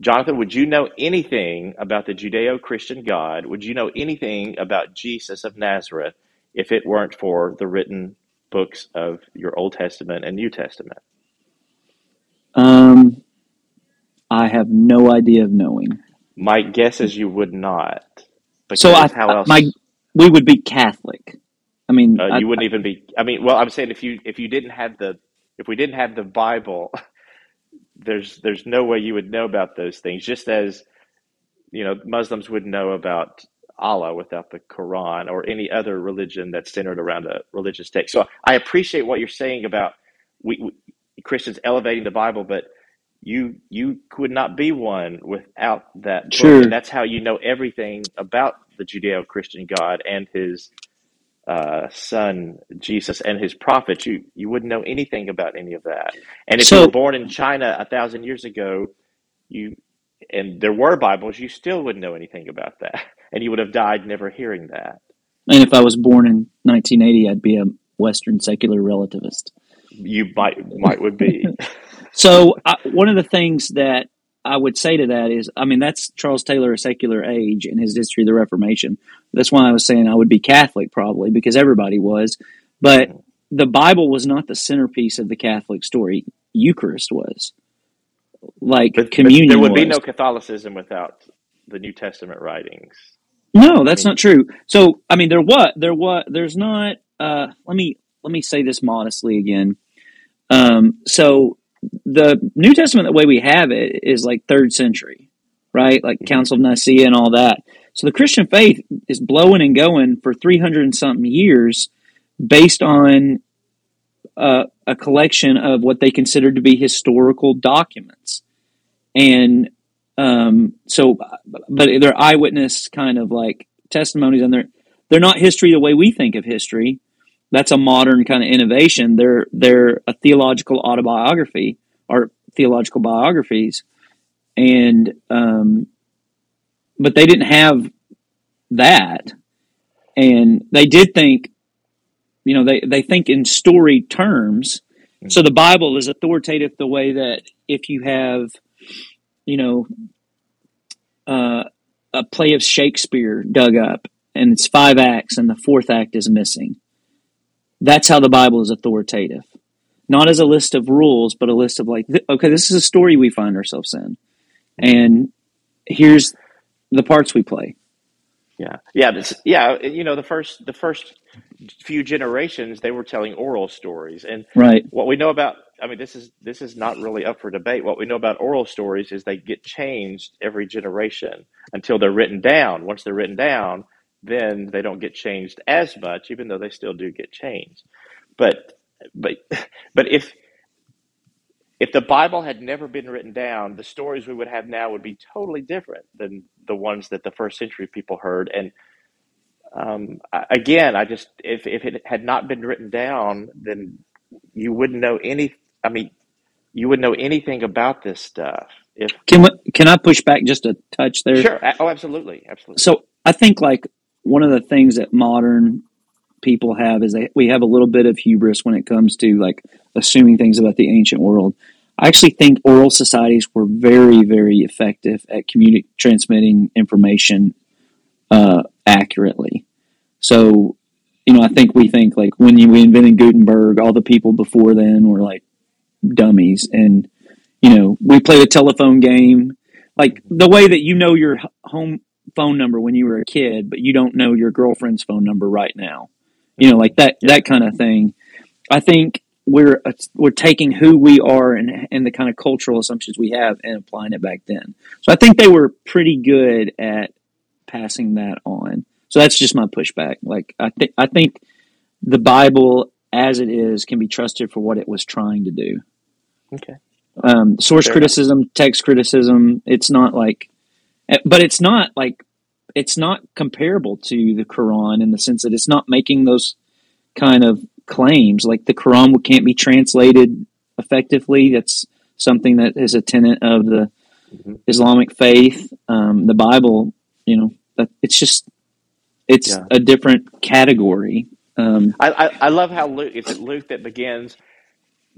Jonathan, would you know anything about the Judeo Christian God? Would you know anything about Jesus of Nazareth if it weren't for the written books of your Old Testament and New Testament? Um, I have no idea of knowing. My guess is you would not. So I, how else? My we would be Catholic. I mean, uh, you I, wouldn't even be. I mean, well, I'm saying if you if you didn't have the if we didn't have the Bible there's there's no way you would know about those things. Just as you know, Muslims would know about Allah without the Quran or any other religion that's centered around a religious text. So I appreciate what you're saying about we, we Christians elevating the Bible, but you you could not be one without that book. Sure. And that's how you know everything about the Judeo-Christian God and his uh, son Jesus and his prophets, you you wouldn't know anything about any of that. And if you were born in China a thousand years ago, you and there were Bibles, you still wouldn't know anything about that, and you would have died never hearing that. And if I was born in 1980, I'd be a Western secular relativist. You might might would be. so uh, one of the things that I would say to that is, I mean, that's Charles Taylor, A Secular Age, and his history of the Reformation. That's why I was saying I would be Catholic probably because everybody was. But the Bible was not the centerpiece of the Catholic story. Eucharist was. Like but, communion. But there would was. be no Catholicism without the New Testament writings. No, that's I mean, not true. So, I mean, there what there what there's not. Uh, let me let me say this modestly again. Um, so the New Testament, the way we have it, is like third century, right? Like Council of Nicaea and all that. So the Christian faith is blowing and going for 300 and something years based on uh, a collection of what they consider to be historical documents. And um, so, but they're eyewitness kind of like testimonies, and they're they're not history the way we think of history that's a modern kind of innovation. They're they're a theological autobiography or theological biographies, and um, but they didn't have that, and they did think, you know, they they think in story terms. So the Bible is authoritative the way that if you have, you know, uh, a play of Shakespeare dug up and it's five acts and the fourth act is missing that's how the Bible is authoritative. Not as a list of rules, but a list of like, okay, this is a story we find ourselves in. And here's the parts we play. Yeah. Yeah. This, yeah. You know, the first, the first few generations, they were telling oral stories. And right. what we know about I mean, this is this is not really up for debate. What we know about oral stories is they get changed every generation until they're written down. Once they're written down, then they don't get changed as much, even though they still do get changed. But but but if if the Bible had never been written down, the stories we would have now would be totally different than the ones that the first century people heard. And um, again, I just if if it had not been written down, then you wouldn't know any. I mean, you wouldn't know anything about this stuff. If Can we, can I push back just a touch there? sure, a- oh, absolutely, absolutely. So I think like one of the things that modern people have is they we have a little bit of hubris when it comes to like assuming things about the ancient world. I actually think oral societies were very very effective at communi- transmitting information uh, accurately. So you know I think we think like when you, we invented Gutenberg, all the people before then were like dummies, and you know we played a telephone game like the way that you know your home phone number when you were a kid, but you don't know your girlfriend's phone number right now. You know, like that that kind of thing. I think we're uh, we're taking who we are and and the kind of cultural assumptions we have and applying it back then. So I think they were pretty good at passing that on. So that's just my pushback. Like I think I think the Bible as it is can be trusted for what it was trying to do. Okay. Um, source Fair enough. criticism, text criticism. It's not like, but it's not like it's not comparable to the Quran in the sense that it's not making those kind of claims. Like the Quran can't be translated effectively. That's something that is a tenet of the Mhm. Islamic faith. Um, the Bible, you know, that it's just it's Yeah. a different category. Um, I, I, I love how Luke is it Luke that begins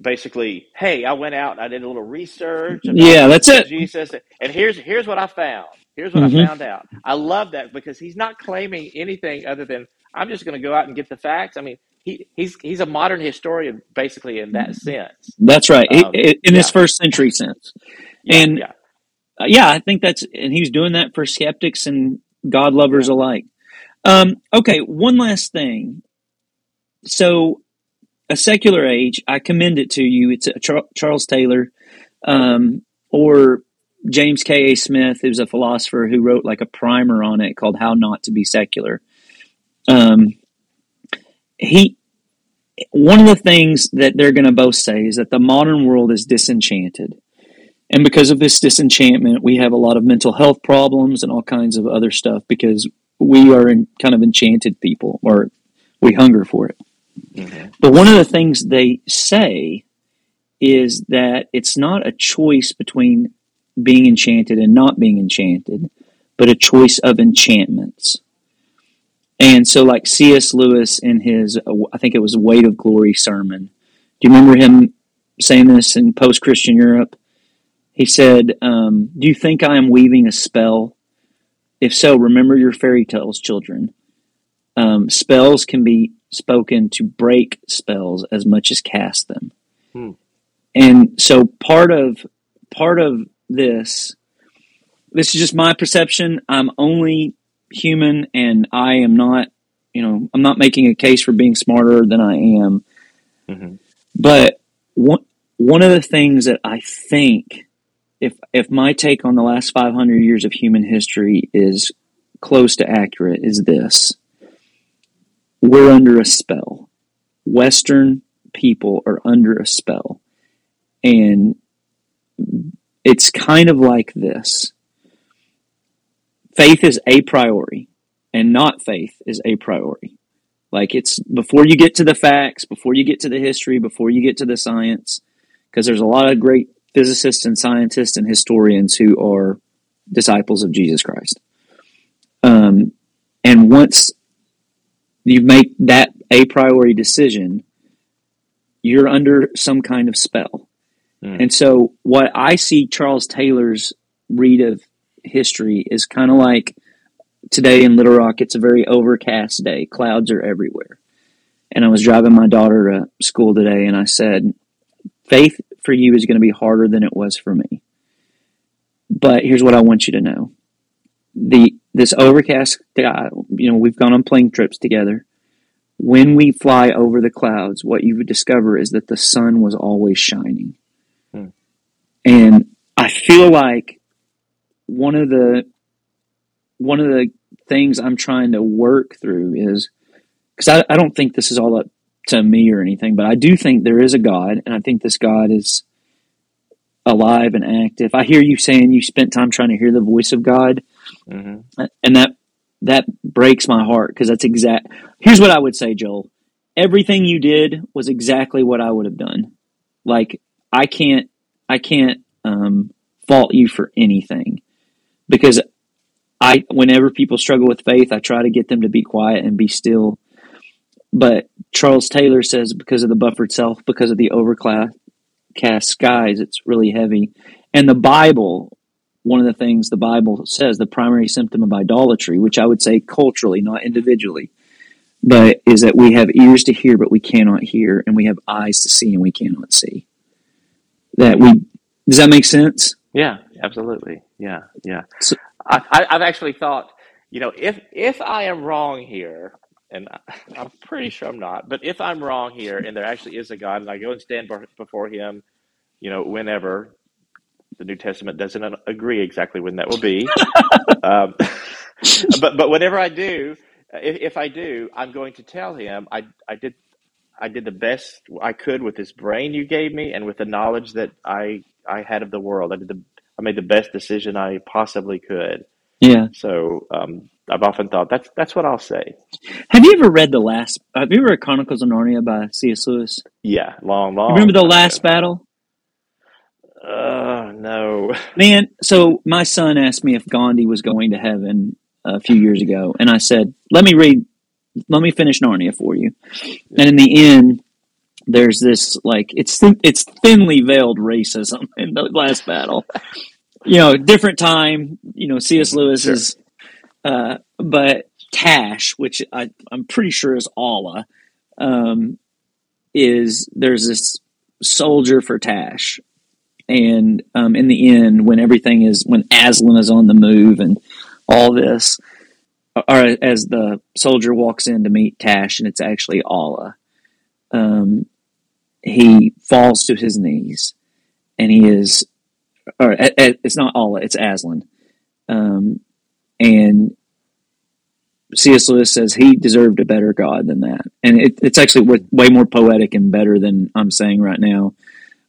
basically, hey, I went out and I did a little research about yeah, that's it. Jesus and here's here's what I found. Here's what Mhm. I found out. I love that because he's not claiming anything other than I'm just going to go out and get the facts. I mean, he, he's he's a modern historian basically in that sense. That's right. Um, in this yeah. first century sense. Yeah, And yeah. Uh, yeah, I think that's, and he's doing that for skeptics and God lovers alike. Um, okay, one last thing. So, a secular age, I commend it to you. It's a Char- Charles Taylor, um, or James K. A. Smith, who's a philosopher who wrote like a primer on it called "How Not to Be Secular." Um, he, one of the things that they're going to both say is that the modern world is disenchanted. And because of this disenchantment, we have a lot of mental health problems and all kinds of other stuff because we are in kind of enchanted people or we hunger for it. But one of the things they say is that it's not a choice between being enchanted and not being enchanted, but a choice of enchantments. And so, like C.S. Lewis in his, I think it was Weight of Glory sermon, do you remember him saying this in post Christian Europe? He said, um, Do you think I am weaving a spell? If so, remember your fairy tales, children. Um, spells can be spoken to break spells as much as cast them. Hmm. And so part of part of this this is just my perception. I'm only human and I am not, you know, I'm not making a case for being smarter than I am. Mhm. But one one of the things that I think if if my take on the last 500 years of human history is close to accurate is this we're under a spell western people are under a spell and it's kind of like this faith is a priori and not faith is a priori like it's before you get to the facts before you get to the history before you get to the science because there's a lot of great physicists and scientists and historians who are disciples of Jesus Christ. Um, and once you make that a priori decision, you're under some kind of spell. Mm. And so, what I see Charles Taylor's read of history is kind of like today in Little Rock, it's a very overcast day, clouds are everywhere. And I was driving my daughter to school today, and I said, Faith for you is going to be harder than it was for me. But here's what I want you to know. The this overcast sky, you know, we've gone on plane trips together. when we fly over the clouds, what you would discover is that the sun was always shining. And I feel like one of the one of the things I'm trying to work through is because I, I don't think this is all up to me or anything, but I do think there is a God, and I think this God is alive and active. I hear you saying you spent time trying to hear the voice of God, Mm-hmm. and that that breaks my heart because that's exact. Here's what I would say, Joel. Everything you did was exactly what I would have done. Like I can't, I can't um, fault you for anything because I, whenever people struggle with faith, I try to get them to be quiet and be still. But Charles Taylor says because of the buffered self, because of the overcast skies, it's really heavy. And the Bible, one of the things the Bible says, the primary symptom of idolatry, which I would say culturally, not individually, but is that we have ears to hear, but we cannot hear, and we have eyes to see, and we cannot see. That we does that make sense? Yeah, absolutely. Yeah, yeah. So- I, I've actually thought, you know, if if I am wrong here, and I, I'm pretty sure I'm not, but if I'm wrong here, and there actually is a God, and I go and stand before Him, you know, whenever the New Testament doesn't agree exactly when that will be, um, but but whenever I do, if, if I do, I'm going to tell Him I I did I did the best I could with this brain you gave me, and with the knowledge that I I had of the world. I did the I made the best decision I possibly could. Yeah. So um, I've often thought that's that's what I'll say. Have you ever read the last? Have you ever read Chronicles of Narnia by C.S. Lewis? Yeah, long, long. You remember the last ago. battle? Uh, no. Man, so my son asked me if Gandhi was going to heaven a few years ago, and I said, "Let me read, let me finish Narnia for you." And in the end, there's this like it's thin, it's thinly veiled racism in the last battle. You know, different time. You know, C.S. Lewis Sure. is, uh, but Tash, which I, I'm pretty sure is Allah, um, is there's this soldier for Tash, and um, in the end, when everything is when Aslan is on the move and all this, or as the soldier walks in to meet Tash, and it's actually Allah, um, he falls to his knees, and he is, or it's not Allah, it's Aslan, um, and C.S. Lewis says he deserved a better God than that, and it, it's actually way, way more poetic and better than I'm saying right now.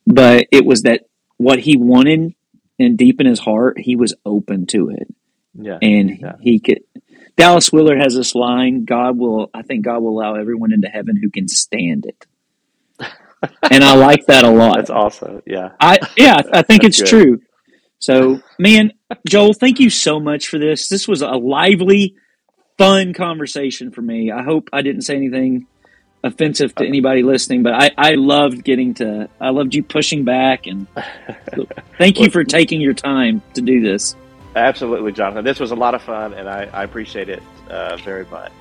But it was that what he wanted, and deep in his heart, he was open to it, Yeah. and Yeah. he could. Dallas Willard has this line: "God will, I think God will allow everyone into heaven who can stand it," and I like that a lot. That's awesome. Yeah. I yeah, I think That's it's good. true. So, man, Joel, thank you so much for this. This was a lively, fun conversation for me. I hope I didn't say anything offensive to anybody listening, but I, I loved getting to I loved you pushing back and thank you for taking your time to do this. Absolutely, Jonathan. This was a lot of fun, and I, I appreciate it uh, very much.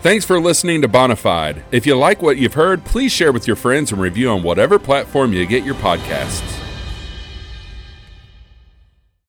Thanks for listening to Bonafide. If you like what you've heard, please share with your friends and review on whatever platform you get your podcasts.